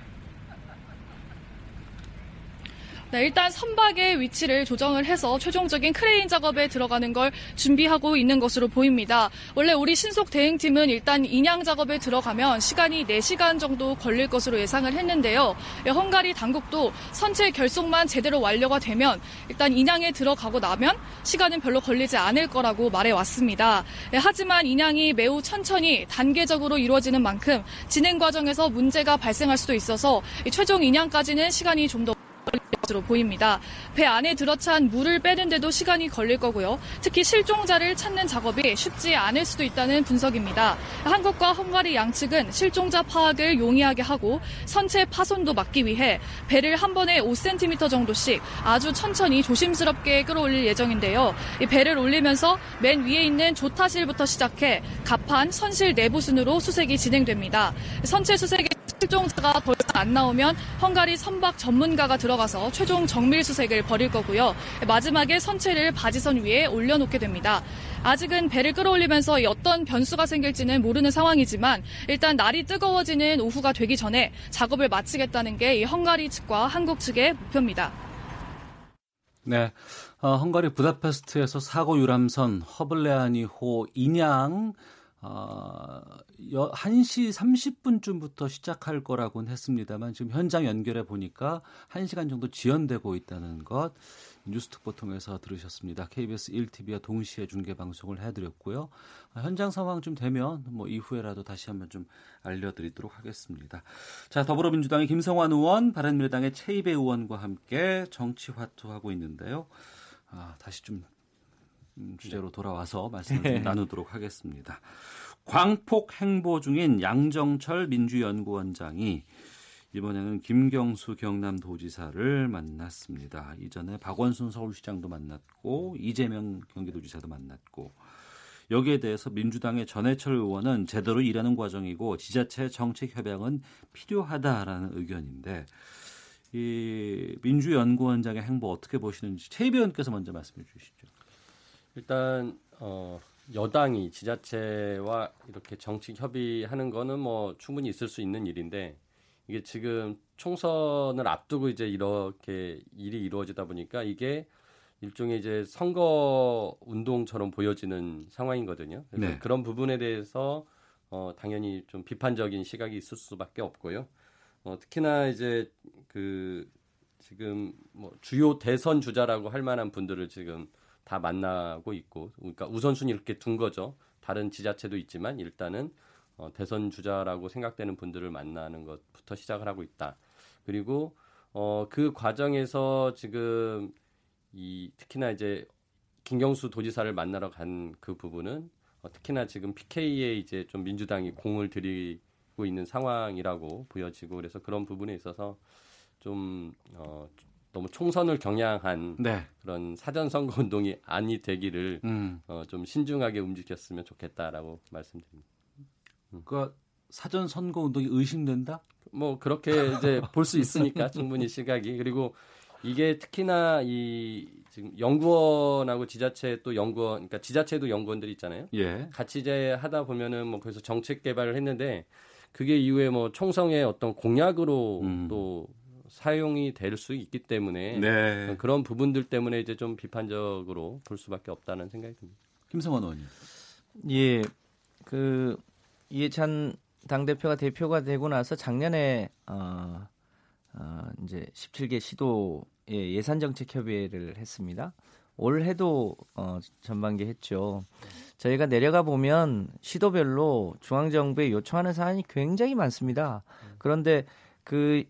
네, 일단 선박의 위치를 조정을 해서 최종적인 크레인 작업에 들어가는 걸 준비하고 있는 것으로 보입니다. 원래 우리 신속 대응팀은 일단 인양 작업에 들어가면 시간이 4시간 정도 걸릴 것으로 예상을 했는데요. 예, 헝가리 당국도 선체 결속만 제대로 완료가 되면 일단 인양에 들어가고 나면 시간은 별로 걸리지 않을 거라고 말해 왔습니다. 예, 하지만 인양이 매우 천천히 단계적으로 이루어지는 만큼 진행 과정에서 문제가 발생할 수도 있어서 최종 인양까지는 시간이 좀더 것으로 보입니다. 배 안에 들어찬 물을 빼는데도 시간이 걸릴 거고요. 특히 실종자를 찾는 작업이 쉽지 않을 수도 있다는 분석입니다. 한국과 헝가리 양측은 실종자 파악을 용이하게 하고 선체 파손도 막기 위해 배를 한 번에 5cm 정도씩 아주 천천히 조심스럽게 끌어올릴 예정인데요. 이 배를 올리면서 맨 위에 있는 조타실부터 시작해 갑판, 선실 내부 순으로 수색이 진행됩니다. 선체 수색에 실종자가 더 이상 안 나오면 헝가리 선박 전문가가 들어가서 최종 정밀 수색을 벌일 거고요. 마지막에 선체를 바지선 위에 올려놓게 됩니다. 아직은 배를 끌어올리면서 어떤 변수가 생길지는 모르는 상황이지만 일단 날이 뜨거워지는 오후가 되기 전에 작업을 마치겠다는 게 이 헝가리 측과 한국 측의 목표입니다. 네. 어, 헝가리 부다페스트에서 사고 유람선 허블레아니호 인양 어, 1시 30분쯤부터 시작할 거라고는 했습니다만 지금 현장 연결해 보니까 1시간 정도 지연되고 있다는 것 뉴스특보 통해서 들으셨습니다. KBS 1TV와 동시에 중계 방송을 해드렸고요. 아, 현장 상황 좀 되면 뭐 이후에라도 다시 한번 좀 알려드리도록 하겠습니다. 자 더불어민주당의 김성환 의원, 바른미래당의 최이배 의원과 함께 정치화투하고 있는데요. 아, 다시 좀 음, 주제로 돌아와서 말씀을 좀 네. 나누도록 하겠습니다. 광폭 행보 중인 양정철 민주연구원장이 이번에는 김경수 경남도지사를 만났습니다. 이전에 박원순 서울시장도 만났고 이재명 경기도지사도 만났고 여기에 대해서 민주당의 전해철 의원은 제대로 일하는 과정이고 지자체 정책 협약은 필요하다라는 의견인데 이 민주연구원장의 행보 어떻게 보시는지 최 의원께서 먼저 말씀해 주시죠. 일단 어, 여당이 지자체와 이렇게 정책 협의하는 거는 뭐 충분히 있을 수 있는 일인데 이게 지금 총선을 앞두고 이제 이렇게 일이 이루어지다 보니까 이게 일종의 이제 선거 운동처럼 보여지는 상황이거든요. 그래서 네. 그런 부분에 대해서 어, 당연히 좀 비판적인 시각이 있을 수밖에 없고요. 어, 특히나 이제 그 지금 뭐 주요 대선 주자라고 할 만한 분들을 지금 다 만나고 있고 그러니까 우선순위 이렇게 둔 거죠. 다른 지자체도 있지만 일단은 어, 대선 주자라고 생각되는 분들을 만나는 것부터 시작을 하고 있다. 그리고 어, 그 과정에서 지금 이 특히나 이제 김경수 도지사를 만나러 간 그 부분은 어, 특히나 지금 PK에 이제 좀 민주당이 공을 들이고 있는 상황이라고 보여지고 그래서 그런 부분에 있어서 좀 어, 너무 총선을 경향한 네. 그런 사전 선거 운동이 아니 되기를 음. 어, 좀 신중하게 움직였으면 좋겠다라고 말씀드립니다. 음. 그 사전 선거 운동이 의심된다? 뭐 그렇게 이제 볼 수 있으니까 충분히 시각이 그리고 이게 특히나 이 지금 연구원하고 지자체 또 연구원 그러니까 지자체도 연구원들이 있잖아요. 예. 같이 이제 하다 보면은 뭐 그래서 정책 개발을 했는데 그게 이후에 뭐 총성의 어떤 공약으로 음. 또 사용이 될 수 있기 때문에 네. 그런 부분들 때문에 이제 좀 비판적으로 볼 수밖에 없다는 생각이 듭니다. 김성원 의원님. 예, 그 이해찬 당 대표가 대표가 되고 나서 작년에 어, 어 이제 17개 시도에 예산 정책 협의회를 했습니다. 올해도 어, 전반기 했죠. 저희가 내려가 보면 시도별로 중앙정부에 요청하는 사안이 굉장히 많습니다. 그런데 그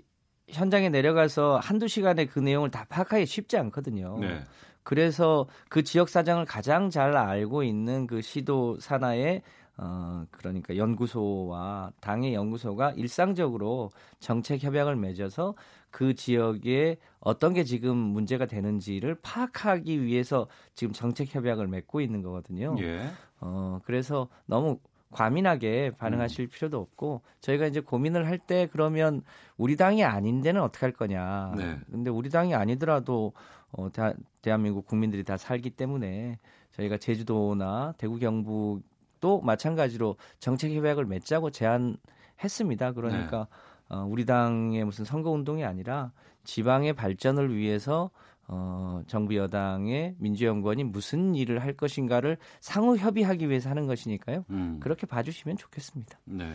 현장에 내려가서 한두 시간에 그 내용을 다 파악하기 쉽지 않거든요. 네. 그래서 그 지역 사정을 가장 잘 알고 있는 그 시도 산하의 어 그러니까 연구소와 당의 연구소가 일상적으로 정책 협약을 맺어서 그 지역에 어떤 게 지금 문제가 되는지를 파악하기 위해서 지금 정책 협약을 맺고 있는 거거든요. 예. 어 그래서 너무 과민하게 반응하실 음. 필요도 없고 저희가 이제 고민을 할 때 그러면 우리 당이 아닌 데는 어떻게 할 거냐. 네. 근데 우리 당이 아니더라도 어, 대, 대한민국 국민들이 다 살기 때문에 저희가 제주도나 대구 경북도 마찬가지로 정책 협약을 맺자고 제안했습니다. 그러니까 네. 어, 우리 당의 무슨 선거 운동이 아니라 지방의 발전을 위해서 어, 정부 여당의 민주연구원이 무슨 일을 할 것인가를 상호 협의하기 위해서 하는 것이니까요. 음. 그렇게 봐주시면 좋겠습니다. 네.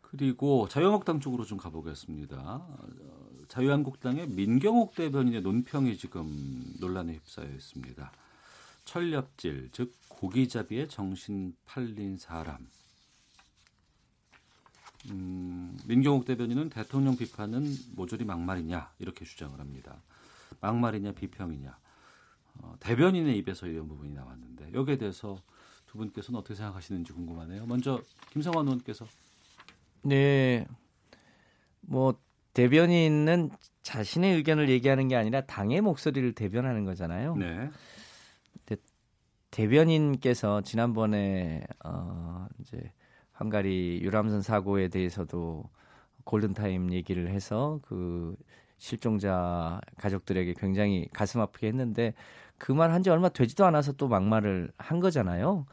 그리고 자유한국당 쪽으로 좀 가보겠습니다. 어, 자유한국당의 민경욱 대변인의 논평이 지금 논란에 휩싸여 있습니다. 철렵질, 즉 고기잡이에 정신 팔린 사람. 음, 민경욱 대변인은 대통령 비판은 모조리 막말이냐 이렇게 주장을 합니다. 막말이냐 비평이냐. 어, 대변인의 입에서 이런 부분이 나왔는데 여기에 대해서 두 분께서는 어떻게 생각하시는지 궁금하네요. 먼저 김성환 의원께서 네, 뭐 대변인은 자신의 의견을 얘기하는 게 아니라 당의 목소리를 대변하는 거잖아요. 네. 대변인께서 지난번에 어 이제 헝가리 유람선 사고에 대해서도 골든타임 얘기를 해서 그 실종자 가족들에게 굉장히 가슴 아프게 했는데 그 말 한 지 얼마 되지도 않아서 또 막말을 한 거잖아요.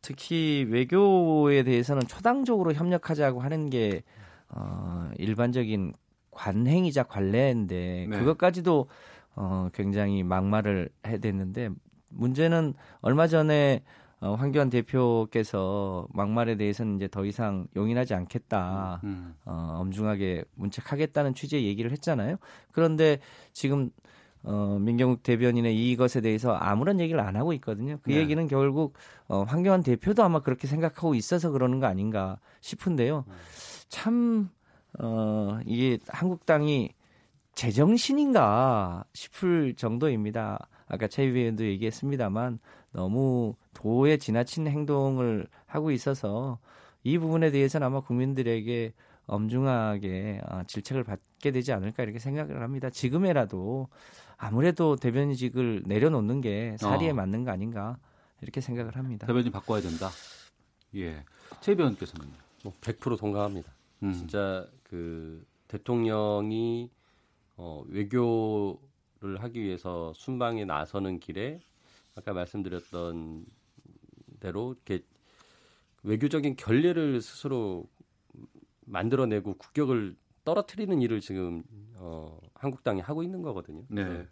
특히 외교에 대해서는 초당적으로 협력하자고 하는 게 어, 일반적인 관행이자 관례인데 네. 그것까지도 어, 굉장히 막말을 해댔는데 문제는 얼마 전에 어, 황교안 대표께서 막말에 대해서는 이제 더 이상 용인하지 않겠다. 음. 어, 엄중하게 문책하겠다는 취지의 얘기를 했잖아요. 그런데 지금 어, 민경욱 대변인의 이것에 대해서 아무런 얘기를 안 하고 있거든요. 그 네. 얘기는 결국 어, 황교안 대표도 아마 그렇게 생각하고 있어서 그러는 거 아닌가 싶은데요. 참 어, 이게 한국당이 제정신인가 싶을 정도입니다. 아까 최 의원도 얘기했습니다만 너무 도에 지나친 행동을 하고 있어서 이 부분에 대해서는 아마 국민들에게 엄중하게 아, 질책을 받게 되지 않을까 이렇게 생각을 합니다. 지금이라도 아무래도 대변인직을 내려놓는 게 사리에 어. 맞는 거 아닌가 이렇게 생각을 합니다. 대변인 바꿔야 된다. 예. 최 의원께서는 뭐100% 동감합니다. 음. 진짜 그 대통령이 어, 외교를 하기 위해서 순방에 나서는 길에 아까 말씀드렸던 대로 이렇게 외교적인 결례를 스스로 만들어내고 국격을 떨어뜨리는 일을 지금 어, 한국당이 하고 있는 거거든요. 네.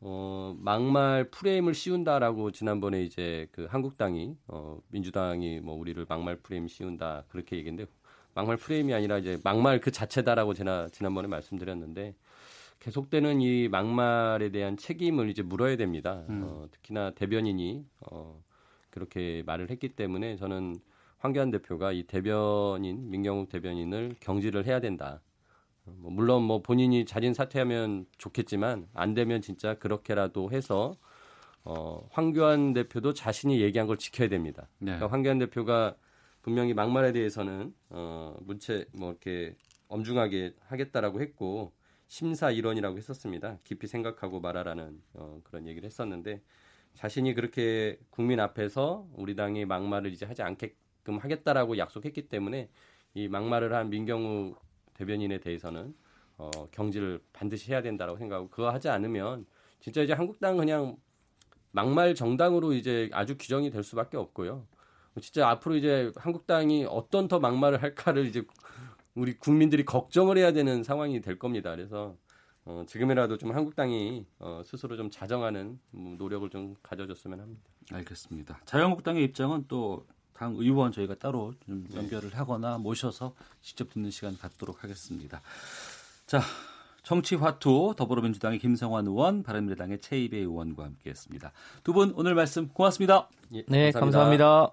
어, 막말 프레임을 씌운다라고 지난번에 이제 그 한국당이 어, 민주당이 뭐 우리를 막말 프레임 씌운다 그렇게 얘기했는데 막말 프레임이 아니라 이제 막말 그 자체다라고 제가 지난번에 말씀드렸는데 계속되는 이 막말에 대한 책임을 이제 물어야 됩니다. 음. 어, 특히나 대변인이 어, 그렇게 말을 했기 때문에 저는 황교안 대표가 이 대변인 민경욱 대변인을 경질을 해야 된다. 뭐 물론 뭐 본인이 자진 사퇴하면 좋겠지만 안 되면 진짜 그렇게라도 해서 어, 황교안 대표도 자신이 얘기한 걸 지켜야 됩니다. 네. 그러니까 황교안 대표가 분명히 막말에 대해서는 어, 문체 뭐 이렇게 엄중하게 하겠다라고 했고 심사 일원이라고 했었습니다. 깊이 생각하고 말하라는 어, 그런 얘기를 했었는데 자신이 그렇게 국민 앞에서 우리 당이 막말을 이제 하지 않게끔 하겠다라고 약속했기 때문에 이 막말을 한 민경우 대변인에 대해서는 어, 경질을 반드시 해야 된다라고 생각하고 그거 하지 않으면 진짜 이제 한국당 그냥 막말 정당으로 이제 아주 규정이 될 수밖에 없고요. 진짜 앞으로 이제 한국당이 어떤 더 막말을 할까를 이제 우리 국민들이 걱정을 해야 되는 상황이 될 겁니다. 그래서 어, 지금이라도 좀 한국당이 어, 스스로 좀 자정하는 음, 노력을 좀 가져줬으면 합니다. 알겠습니다. 자유한국당의 입장은 또 당 의원 저희가 따로 좀 연결을 하거나 모셔서 직접 듣는 시간 갖도록 하겠습니다. 자, 정치화투 더불어민주당의 김성환 의원, 바른미래당의 최이배 의원과 함께했습니다. 두 분 오늘 말씀 고맙습니다. 예, 네, 감사합니다.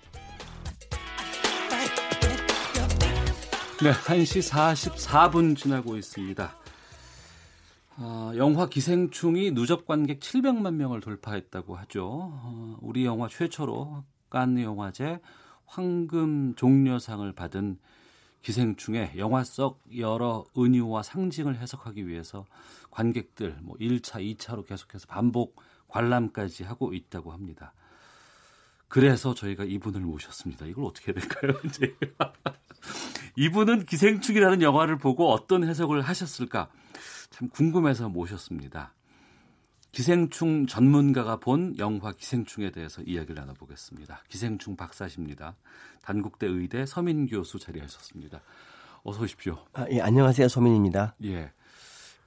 네, 1시 44분 지나고 있습니다. 어, 영화 기생충이 누적 관객 700만 명을 돌파했다고 하죠. 어, 우리 영화 최초로 칸 영화제 황금 종려상을 받은 기생충의 영화 속 여러 은유와 상징을 해석하기 위해서 관객들 뭐 1차, 2차로 계속해서 반복 관람까지 하고 있다고 합니다. 그래서 저희가 이분을 모셨습니다. 이걸 어떻게 해야 될까요? 이제 이분은 기생충이라는 영화를 보고 어떤 해석을 하셨을까 참 궁금해서 모셨습니다. 기생충 전문가가 본 영화 기생충에 대해서 이야기를 나눠보겠습니다. 기생충 박사십니다. 단국대 의대 서민 교수 자리하셨습니다. 어서 오십시오. 아, 예, 안녕하세요. 서민입니다. 예.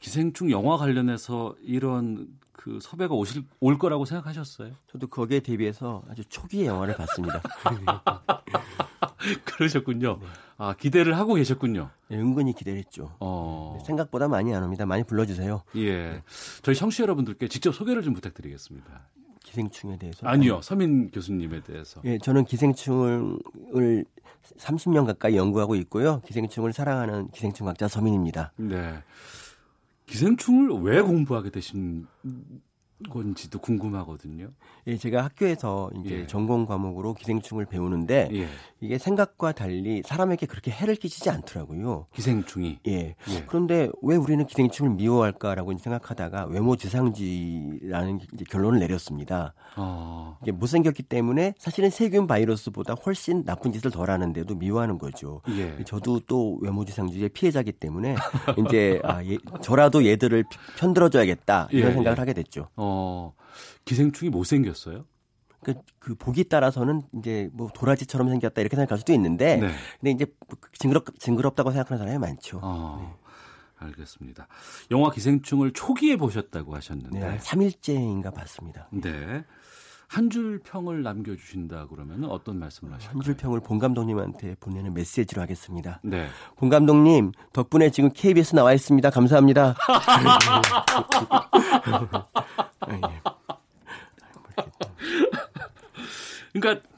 기생충 영화 관련해서 이런 그 섭외가 오실 올 거라고 생각하셨어요? 저도 거기에 대비해서 아주 초기의 영화를 봤습니다. 그러셨군요. 아 기대를 하고 계셨군요. 네, 은근히 기대를 했죠. 어. 네, 생각보다 많이 안 옵니다. 많이 불러주세요. 예. 저희 청취자 여러분들께 직접 소개를 좀 부탁드리겠습니다. 기생충에 대해서? 아니요. 서민 교수님에 대해서. 예, 저는 기생충을 30년 가까이 연구하고 있고요. 기생충을 사랑하는 기생충 학자 서민입니다. 네. 기생충을 왜 공부하게 되신 건지도 궁금하거든요. 예, 제가 학교에서 이제 예. 전공 과목으로 기생충을 배우는데 예. 이게 생각과 달리 사람에게 그렇게 해를 끼치지 않더라고요. 기생충이. 예. 예. 그런데 왜 우리는 기생충을 미워할까라고 생각하다가 외모 지상주의라는 결론을 내렸습니다. 어. 이게 못생겼기 때문에 사실은 세균 바이러스보다 훨씬 나쁜 짓을 덜 하는데도 미워하는 거죠. 예. 저도 또 외모 지상주의의 피해자기 때문에 이제 아, 예, 저라도 얘들을 편들어줘야겠다 이런 예, 생각을 예. 하게 됐죠. 어. 기생충이 못생겼어요? 그, 그 보기 따라서는 이제 뭐 도라지처럼 생겼다 이렇게 생각할 수도 있는데 네. 근데 이제 징그럽 징그럽다고 생각하는 사람이 많죠. 어. 알겠습니다. 영화 기생충을 초기에 보셨다고 하셨는데. 네, 3일째인가 봤습니다. 네. 한 줄 평을 남겨 주신다 그러면 어떤 말씀을 하실까요? 한 줄 평을 본 감독님한테 보내는 메시지로 하겠습니다. 네. 본 감독님 덕분에 지금 KBS 나와 있습니다. 감사합니다. 그러니까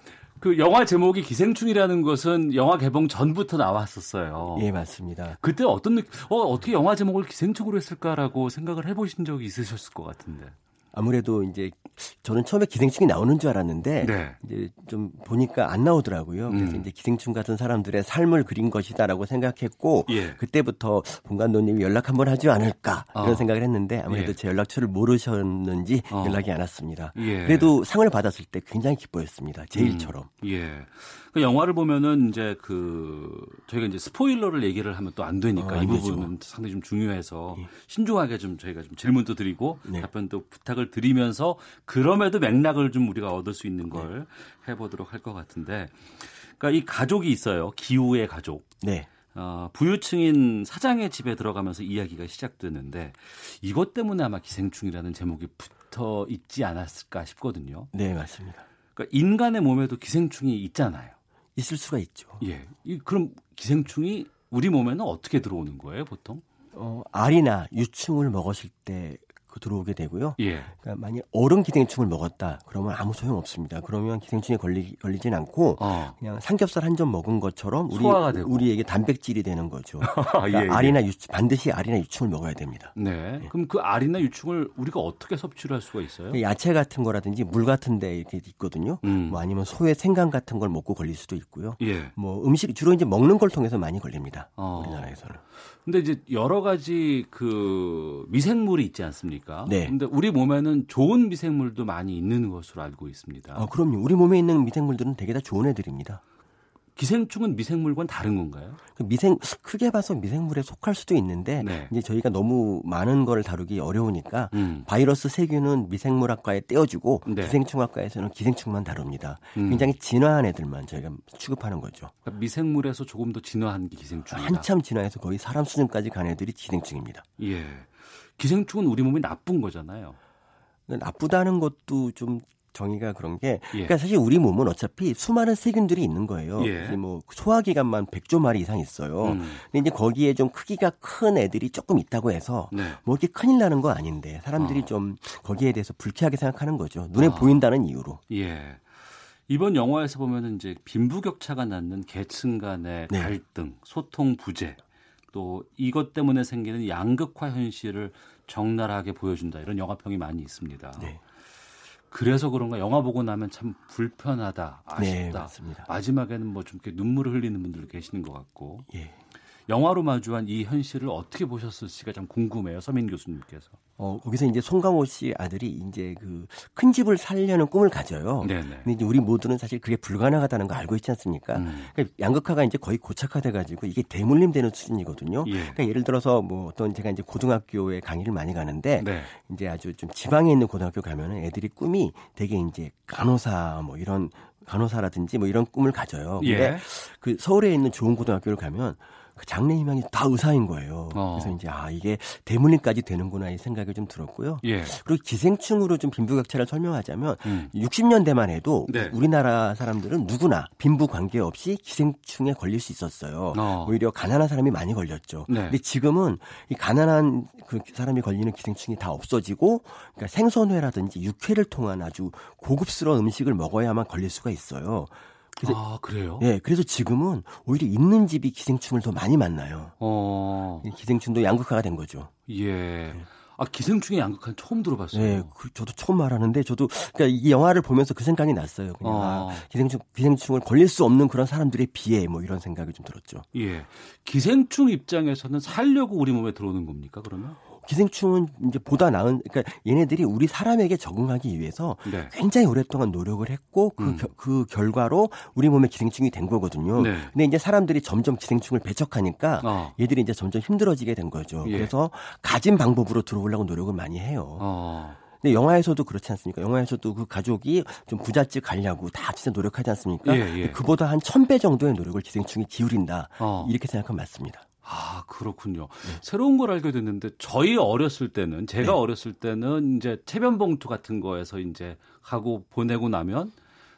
그 영화 제목이 기생충이라는 것은 영화 개봉 전부터 나왔었어요. 예, 맞습니다. 그때 어떤 느낌, 어, 어떻게 영화 제목을 기생충으로 했을까라고 생각을 해보신 적이 있으셨을 것 같은데. 아무래도 이제 저는 처음에 기생충이 나오는 줄 알았는데 네. 이제 좀 보니까 안 나오더라고요. 그래서 음. 이제 기생충 같은 사람들의 삶을 그린 것이다라고 생각했고 예. 그때부터 본 감독님이 연락 한번 하지 않을까 이런 어. 생각을 했는데 아무래도 예. 제 연락처를 모르셨는지 어. 연락이 안 왔습니다. 예. 그래도 상을 받았을 때 굉장히 기뻐했습니다. 제 일처럼. 음, 예. 그 영화를 보면은 이제 그 저희가 이제 스포일러를 얘기를 하면 또 안 되니까 어, 이안 되죠. 부분은 상당히 좀 중요해서 예. 신중하게 좀 저희가 좀 질문도 드리고 네. 답변도 부탁을 드리면서 그럼에도 맥락을 좀 우리가 얻을 수 있는 걸 네. 해보도록 할 것 같은데, 그러니까 이 가족이 있어요. 기후의 가족. 네. 어, 부유층인 사장의 집에 들어가면서 이야기가 시작되는데 이것 때문에 아마 기생충이라는 제목이 붙어 있지 않았을까 싶거든요. 네, 맞습니다. 그러니까 인간의 몸에도 기생충이 있잖아요. 있을 수가 있죠. 예. 이, 그럼 기생충이 우리 몸에는 어떻게 들어오는 거예요, 보통? 어, 알이나 유충을 먹었을 때그 들어오게 되고요. 예. 그러니까 만약 어른 기생충을 먹었다 그러면 아무 소용 없습니다. 그러면 기생충에 걸리, 걸리진 않고 어. 그냥 삼겹살 한 점 먹은 것처럼 우리. 우리에게 단백질이 되는 거죠. 그러니까 예, 예. 알이나 유충 반드시 알이나 유충을 먹어야 됩니다. 네. 그럼 그 알이나 유충을 우리가 어떻게 섭취를 할 수가 있어요? 야채 같은 거라든지 물 같은 데 이렇게 있거든요. 음. 뭐 아니면 소의 생강 같은 걸 먹고 걸릴 수도 있고요. 예. 뭐 음식 주로 이제 먹는 걸 통해서 많이 걸립니다. 어. 우리나라에서는. 근데 이제 여러 가지 그 미생물이 있지 않습니까? 네. 근데 우리 몸에는 좋은 미생물도 많이 있는 것으로 알고 있습니다. 아, 그럼요. 우리 몸에 있는 미생물들은 되게 다 좋은 애들입니다. 기생충은 미생물과는 다른 건가요? 그 미생 크게 봐서 미생물에 속할 수도 있는데 네. 이제 저희가 너무 많은 걸 다루기 어려우니까 음. 바이러스 세균은 미생물학과에 떼어주고 네. 기생충학과에서는 기생충만 다룹니다. 음. 굉장히 진화한 애들만 저희가 취급하는 거죠. 그러니까 미생물에서 조금 더 진화한 게 기생충이다. 한참 진화해서 거의 사람 수준까지 간 애들이 기생충입니다. 예. 기생충은 우리 몸에 나쁜 거잖아요. 나쁘다는 것도 좀 정의가 그런 게 예. 그러니까 사실 우리 몸은 어차피 수많은 세균들이 있는 거예요. 예. 뭐 소화기관만 100조 마리 이상 있어요. 음. 근데 이제 거기에 좀 크기가 큰 애들이 조금 있다고 해서 네. 뭐 이렇게 큰일 나는 거 아닌데 사람들이 어. 좀 거기에 대해서 불쾌하게 생각하는 거죠. 눈에 아. 보인다는 이유로. 예. 이번 영화에서 보면은 이제 빈부격차가 낳는 계층 간의 네. 갈등, 소통 부재, 또 이것 때문에 생기는 양극화 현실을 적나라하게 보여준다 이런 영화평이 많이 있습니다. 네. 그래서 그런가 영화 보고 나면 참 불편하다, 아쉽다. 네, 맞습니다. 마지막에는 뭐 좀 이렇게 눈물을 흘리는 분들 계시는 것 같고. 예. 영화로 마주한 이 현실을 어떻게 보셨을지가 참 궁금해요, 서민 교수님께서. 어, 거기서 이제 송강호 씨 아들이 이제 그 큰 집을 살려는 꿈을 가져요. 네네. 근데 이제 우리 모두는 사실 그게 불가능하다는 거 알고 있지 않습니까? 음. 그러니까 양극화가 이제 거의 고착화돼 가지고 이게 대물림되는 수준이거든요. 예. 그러니까 예를 들어서 뭐 어떤 제가 이제 고등학교에 강의를 많이 가는데 네. 이제 아주 좀 지방에 있는 고등학교 가면은 애들이 꿈이 되게 이제 간호사 뭐 이런 간호사라든지 뭐 이런 꿈을 가져요. 근데 예. 그 서울에 있는 좋은 고등학교를 가면 그 장래 희망이 다 의사인 거예요. 어. 그래서 이제 아 이게 대물림까지 되는구나 이 생각이 좀 들었고요. 예. 그리고 기생충으로 좀 빈부격차를 설명하자면 음. 60년대만 해도 네. 우리나라 사람들은 누구나 빈부 관계 없이 기생충에 걸릴 수 있었어요. 어. 오히려 가난한 사람이 많이 걸렸죠. 네. 근데 지금은 이 가난한 그 사람이 걸리는 기생충이 다 없어지고 그러니까 생선회라든지 육회를 통한 아주 고급스러운 음식을 먹어야만 걸릴 수가 있어요. 그래서 아, 그래요? 네, 그래서 지금은 오히려 있는 집이 기생충을 더 많이 만나요. 어, 이 기생충도 양극화가 된 거죠. 예. 아, 기생충의 양극화는 처음 들어봤어요. 네, 그 저도 처음 말하는데 저도 그러니까 이 영화를 보면서 그 생각이 났어요. 그냥 어. 아, 기생충 기생충을 걸릴 수 없는 그런 사람들에 비해 뭐 이런 생각이 좀 들었죠. 예. 기생충 입장에서는 살려고 우리 몸에 들어오는 겁니까, 그러면? 기생충은 이제 보다 나은 그러니까 얘네들이 우리 사람에게 적응하기 위해서 네. 굉장히 오랫동안 노력을 했고 그, 음. 겨- 그 결과로 우리 몸에 기생충이 된 거거든요. 네. 근데 이제 사람들이 점점 기생충을 배척하니까 어. 얘들이 이제 점점 힘들어지게 된 거죠. 예. 그래서 가진 방법으로 들어오려고 노력을 많이 해요. 어. 근데 영화에서도 그렇지 않습니까? 영화에서도 그 가족이 좀 부잣집 가려고 다 진짜 노력하지 않습니까? 예, 예. 그보다 한 천 배 정도의 노력을 기생충이 기울인다. 어. 이렇게 생각하면 맞습니다. 아, 그렇군요. 네. 새로운 걸 알게 됐는데 저희 어렸을 때는 제가 네. 어렸을 때는 이제 체변 봉투 같은 거에서 이제 하고 보내고 나면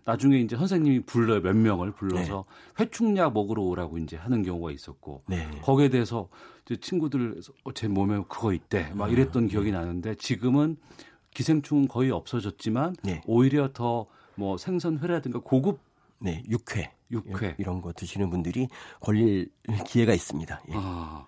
나중에 이제 선생님이 불러요. 몇 명을 불러서 회충약 먹으러 오라고 이제 하는 경우가 있었고 네. 거기에 대해서 이제 친구들 어, 제 몸에 그거 있대. 막 이랬던 음. 기억이 나는데 지금은 기생충은 거의 없어졌지만 네. 오히려 더 뭐 생선 회라든가 고급 네, 육회. 육회. 이런 거 드시는 분들이 걸릴 기회가 있습니다. 예. 아,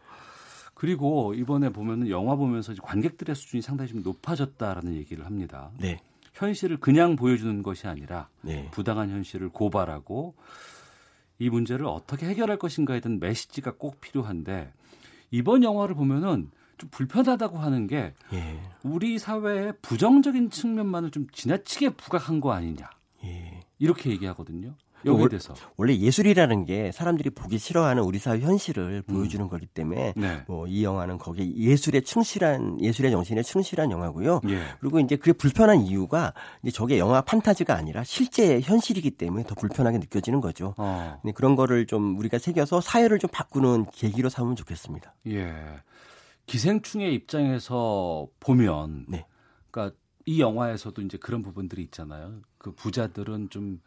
그리고 이번에 보면은 영화 보면서 관객들의 수준이 상당히 좀 높아졌다라는 얘기를 합니다. 네. 현실을 그냥 보여주는 것이 아니라 네. 부당한 현실을 고발하고 이 문제를 어떻게 해결할 것인가에 대한 메시지가 꼭 필요한데 이번 영화를 보면은 좀 불편하다고 하는 게 예. 우리 사회의 부정적인 측면만을 좀 지나치게 부각한 거 아니냐 예. 이렇게 얘기하거든요. 여기에 월- 대해서 원래 예술이라는 게 사람들이 보기 싫어하는 우리 사회 현실을 보여주는 거기 때문에 네. 뭐이 영화는 거기에 예술에 충실한 예술의 정신에 충실한 영화고요. 예. 그리고 이제 그게 불편한 이유가 이제 저게 영화 판타지가 아니라 실제 현실이기 때문에 더 불편하게 느껴지는 거죠. 어. 그런 거를 좀 우리가 새겨서 사회를 좀 바꾸는 계기로 삼으면 좋겠습니다. 예. 기생충의 입장에서 보면, 네. 그러니까 이 영화에서도 이제 그런 부분들이 있잖아요. 그 부자들은 좀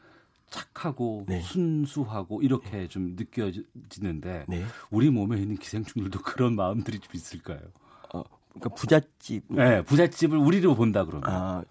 착하고 네. 순수하고 이렇게 좀 느껴지는데 네. 우리 몸에 있는 기생충들도 그런 마음들이 좀 있을까요? 어, 그러니까 부잣집 네, 부잣집을 우리로 본다 그러면. 아,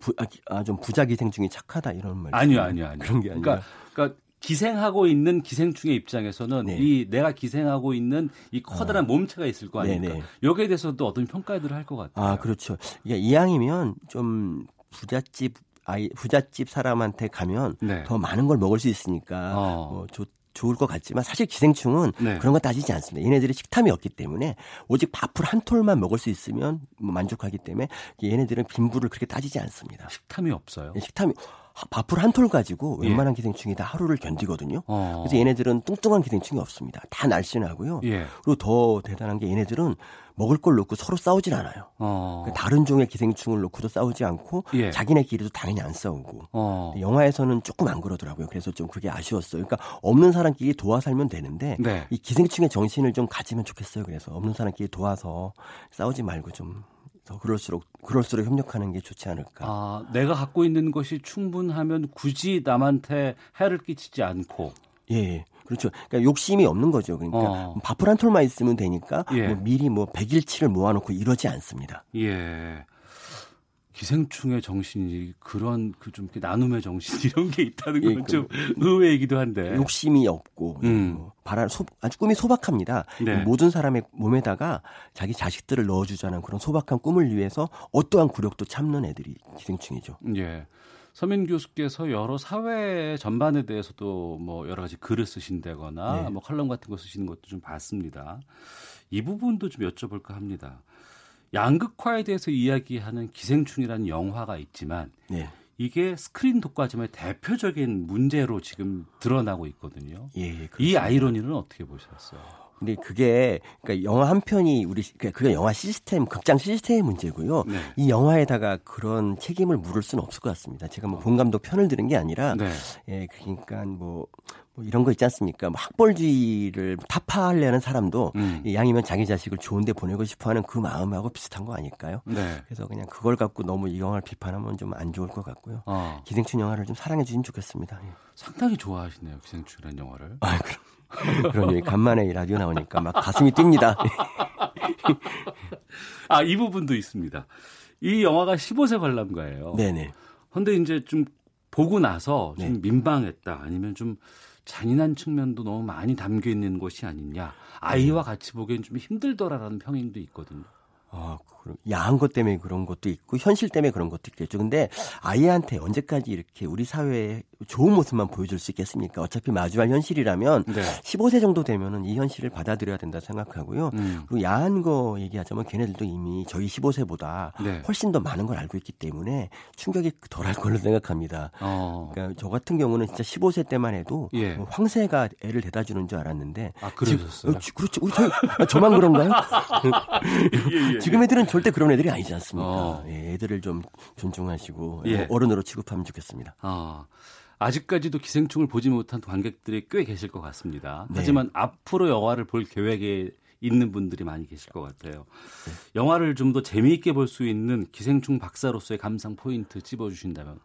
부, 아, 기- 아, 좀 부자 기생충이 착하다 이런 말. 아니요, 아니요, 아니요. 그런 게 아니라. 그러니까, 그러니까 기생하고 있는 기생충의 입장에서는 네. 이 내가 기생하고 있는 이 커다란 몸체가 있을 거 아닙니까? 네네. 여기에 대해서도 어떤 평가들을 할 것 같아요. 아, 그렇죠. 이게 이왕이면 좀 부잣집 아이 부잣집 사람한테 가면 네. 더 많은 걸 먹을 수 있으니까 어. 뭐 좋, 좋을 것 같지만 사실 기생충은 네. 그런 거 따지지 않습니다. 얘네들이 식탐이 없기 때문에 오직 밥풀 한 톨만 먹을 수 있으면 뭐 만족하기 때문에 얘네들은 빈부를 그렇게 따지지 않습니다. 식탐이 없어요. 예, 식탐이 하- 밥풀 한 톨 가지고 예. 웬만한 기생충이 다 하루를 견디거든요. 어. 그래서 얘네들은 뚱뚱한 기생충이 없습니다. 다 날씬하고요. 예. 그리고 더 대단한 게 얘네들은 먹을 걸 놓고 서로 싸우질 않아요. 어. 그 다른 종의 기생충을 놓고도 싸우지 않고 예. 자기네끼리도 당연히 안 싸우고 어. 영화에서는 조금 안 그러더라고요. 그래서 좀 그게 아쉬웠어요. 그러니까 없는 사람끼리 도와 살면 되는데 네. 이 기생충의 정신을 좀 가지면 좋겠어요. 그래서 없는 사람끼리 도와서 싸우지 말고 좀 더 그럴수록 그럴수록 협력하는 게 좋지 않을까. 아, 내가 갖고 있는 것이 충분하면 굳이 남한테 해를 끼치지 않고 예, 예. 그렇죠. 그러니까 욕심이 없는 거죠. 그러니까 어. 밥풀 한 톨만 있으면 되니까 예. 뭐 미리 뭐 백일치를 모아놓고 이러지 않습니다. 예. 기생충의 정신이 그런 그 좀 나눔의 정신 이런 게 있다는 예, 건좀 그 의외이기도 한데. 욕심이 없고 음. 뭐 바람 소, 아주 꿈이 소박합니다. 네. 모든 사람의 몸에다가 자기 자식들을 넣어주자는 그런 소박한 꿈을 위해서 어떠한 굴욕도 참는 애들이 기생충이죠. 예. 서민 교수께서 여러 사회 전반에 대해서도 뭐 여러 가지 글을 쓰신다거나 네. 뭐 칼럼 같은 거 쓰시는 것도 좀 봤습니다. 이 부분도 좀 여쭤볼까 합니다. 양극화에 대해서 이야기하는 기생충이라는 영화가 있지만 네. 이게 스크린 독과점의 대표적인 문제로 지금 드러나고 있거든요. 예, 예, 이. 아이러니는 어떻게 보셨어요? 근데 그게 그러니까 영화 한 편이 우리 그러니까 그게 영화 시스템, 극장 시스템의 문제고요. 네. 이 영화에다가 그런 책임을 물을 수는 없을 것 같습니다. 제가 뭐 본 감독 편을 들은 게 아니라 네. 예, 그러니까 뭐, 뭐 이런 거 있지 않습니까? 뭐 학벌주의를 타파하려는 사람도 음. 이 양이면 자기 자식을 좋은데 보내고 싶어하는 그 마음하고 비슷한 거 아닐까요? 네. 그래서 그냥 그걸 갖고 너무 이 영화를 비판하면 좀 안 좋을 것 같고요. 어, 기생충 영화를 좀 사랑해 주시면 좋겠습니다. 예. 상당히 좋아하시네요. 기생충이라는 영화를. 아, 그럼. 그러니 간만에 이 라디오 나오니까 막 가슴이 뜁니다. 아, 이 부분도 있습니다. 이 영화가 15세 관람가예요. 네네. 근데 이제 좀 보고 나서 좀 네. 민망했다. 아니면 좀 잔인한 측면도 너무 많이 담겨 있는 것이 아니냐. 아이와 네. 같이 보기엔 좀 힘들더라라는 평행도 있거든요. 아, 야한 것 때문에 그런 것도 있고 현실 때문에 그런 것도 있겠죠. 근데 아이한테 언제까지 이렇게 우리 사회의 좋은 모습만 보여줄 수 있겠습니까? 어차피 마주할 현실이라면 네. 15세 정도 되면은 이 현실을 받아들여야 된다 생각하고요. 음. 그리고 야한 거 얘기하자면 걔네들도 이미 저희 15세보다 네. 훨씬 더 많은 걸 알고 있기 때문에 충격이 덜할 걸로 생각합니다. 어. 그러니까 저 같은 경우는 진짜 15세 때만 해도 예. 뭐 황새가 애를 대다 주는 줄 알았는데 아, 그러셨어요? 지- 어, 지- 그렇죠. 저, 아, 저만 그런가요? 예, 예, 지금 애들은 절대 그런 애들이 아니지 않습니까? 어. 예, 애들을 좀 존중하시고 예. 어른으로 취급하면 좋겠습니다. 아, 아직까지도 기생충을 보지 못한 관객들이 꽤 계실 것 같습니다. 네. 하지만 앞으로 영화를 볼 계획에 있는 분들이 많이 계실 것 같아요. 네. 영화를 좀 더 재미있게 볼 수 있는 기생충 박사로서의 감상 포인트 찝어주신다면.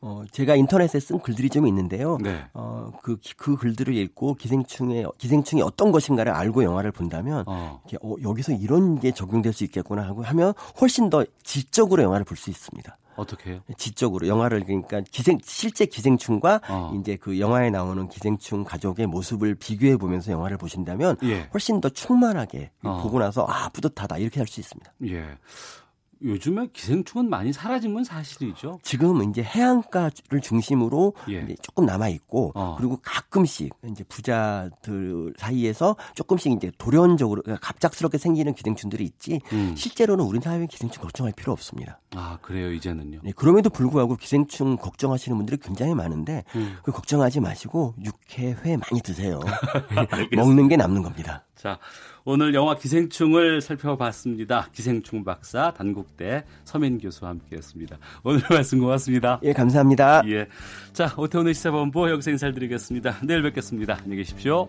어, 제가 인터넷에 쓴 글들이 좀 있는데요. 네. 어, 그, 그 글들을 읽고 기생충의, 기생충이 어떤 것인가를 알고 영화를 본다면, 어. 이렇게, 어, 여기서 이런 게 적용될 수 있겠구나 하고 하면 훨씬 더 지적으로 영화를 볼 수 있습니다. 어떻게 해요? 지적으로 영화를 그러니까 기생 실제 기생충과 어. 이제 그 영화에 나오는 기생충 가족의 모습을 비교해 보면서 영화를 보신다면 예. 훨씬 더 충만하게 어. 보고 나서 아 뿌듯하다 이렇게 할 수 있습니다. 예. 요즘에 기생충은 많이 사라진 건 사실이죠. 지금 이제 해안가를 중심으로 예. 이제 조금 남아 있고 어. 그리고 가끔씩 이제 부자들 사이에서 조금씩 이제 돌연적으로 그러니까 갑작스럽게 생기는 기생충들이 있지 음. 실제로는 우리 사회의 기생충 걱정할 필요 없습니다. 아, 그래요, 이제는요. 네, 그럼에도 불구하고 기생충 걱정하시는 분들이 굉장히 많은데 음. 그 걱정하지 마시고 육회 회 많이 드세요. 먹는 게 남는 겁니다. 자, 오늘 영화 기생충을 살펴봤습니다. 기생충 박사 단국대 서민 교수와 함께했습니다. 오늘 말씀 고맙습니다. 예, 감사합니다. 예. 자, 오태훈의 시사본부 여기서 인사드리겠습니다. 내일 뵙겠습니다. 안녕히 계십시오.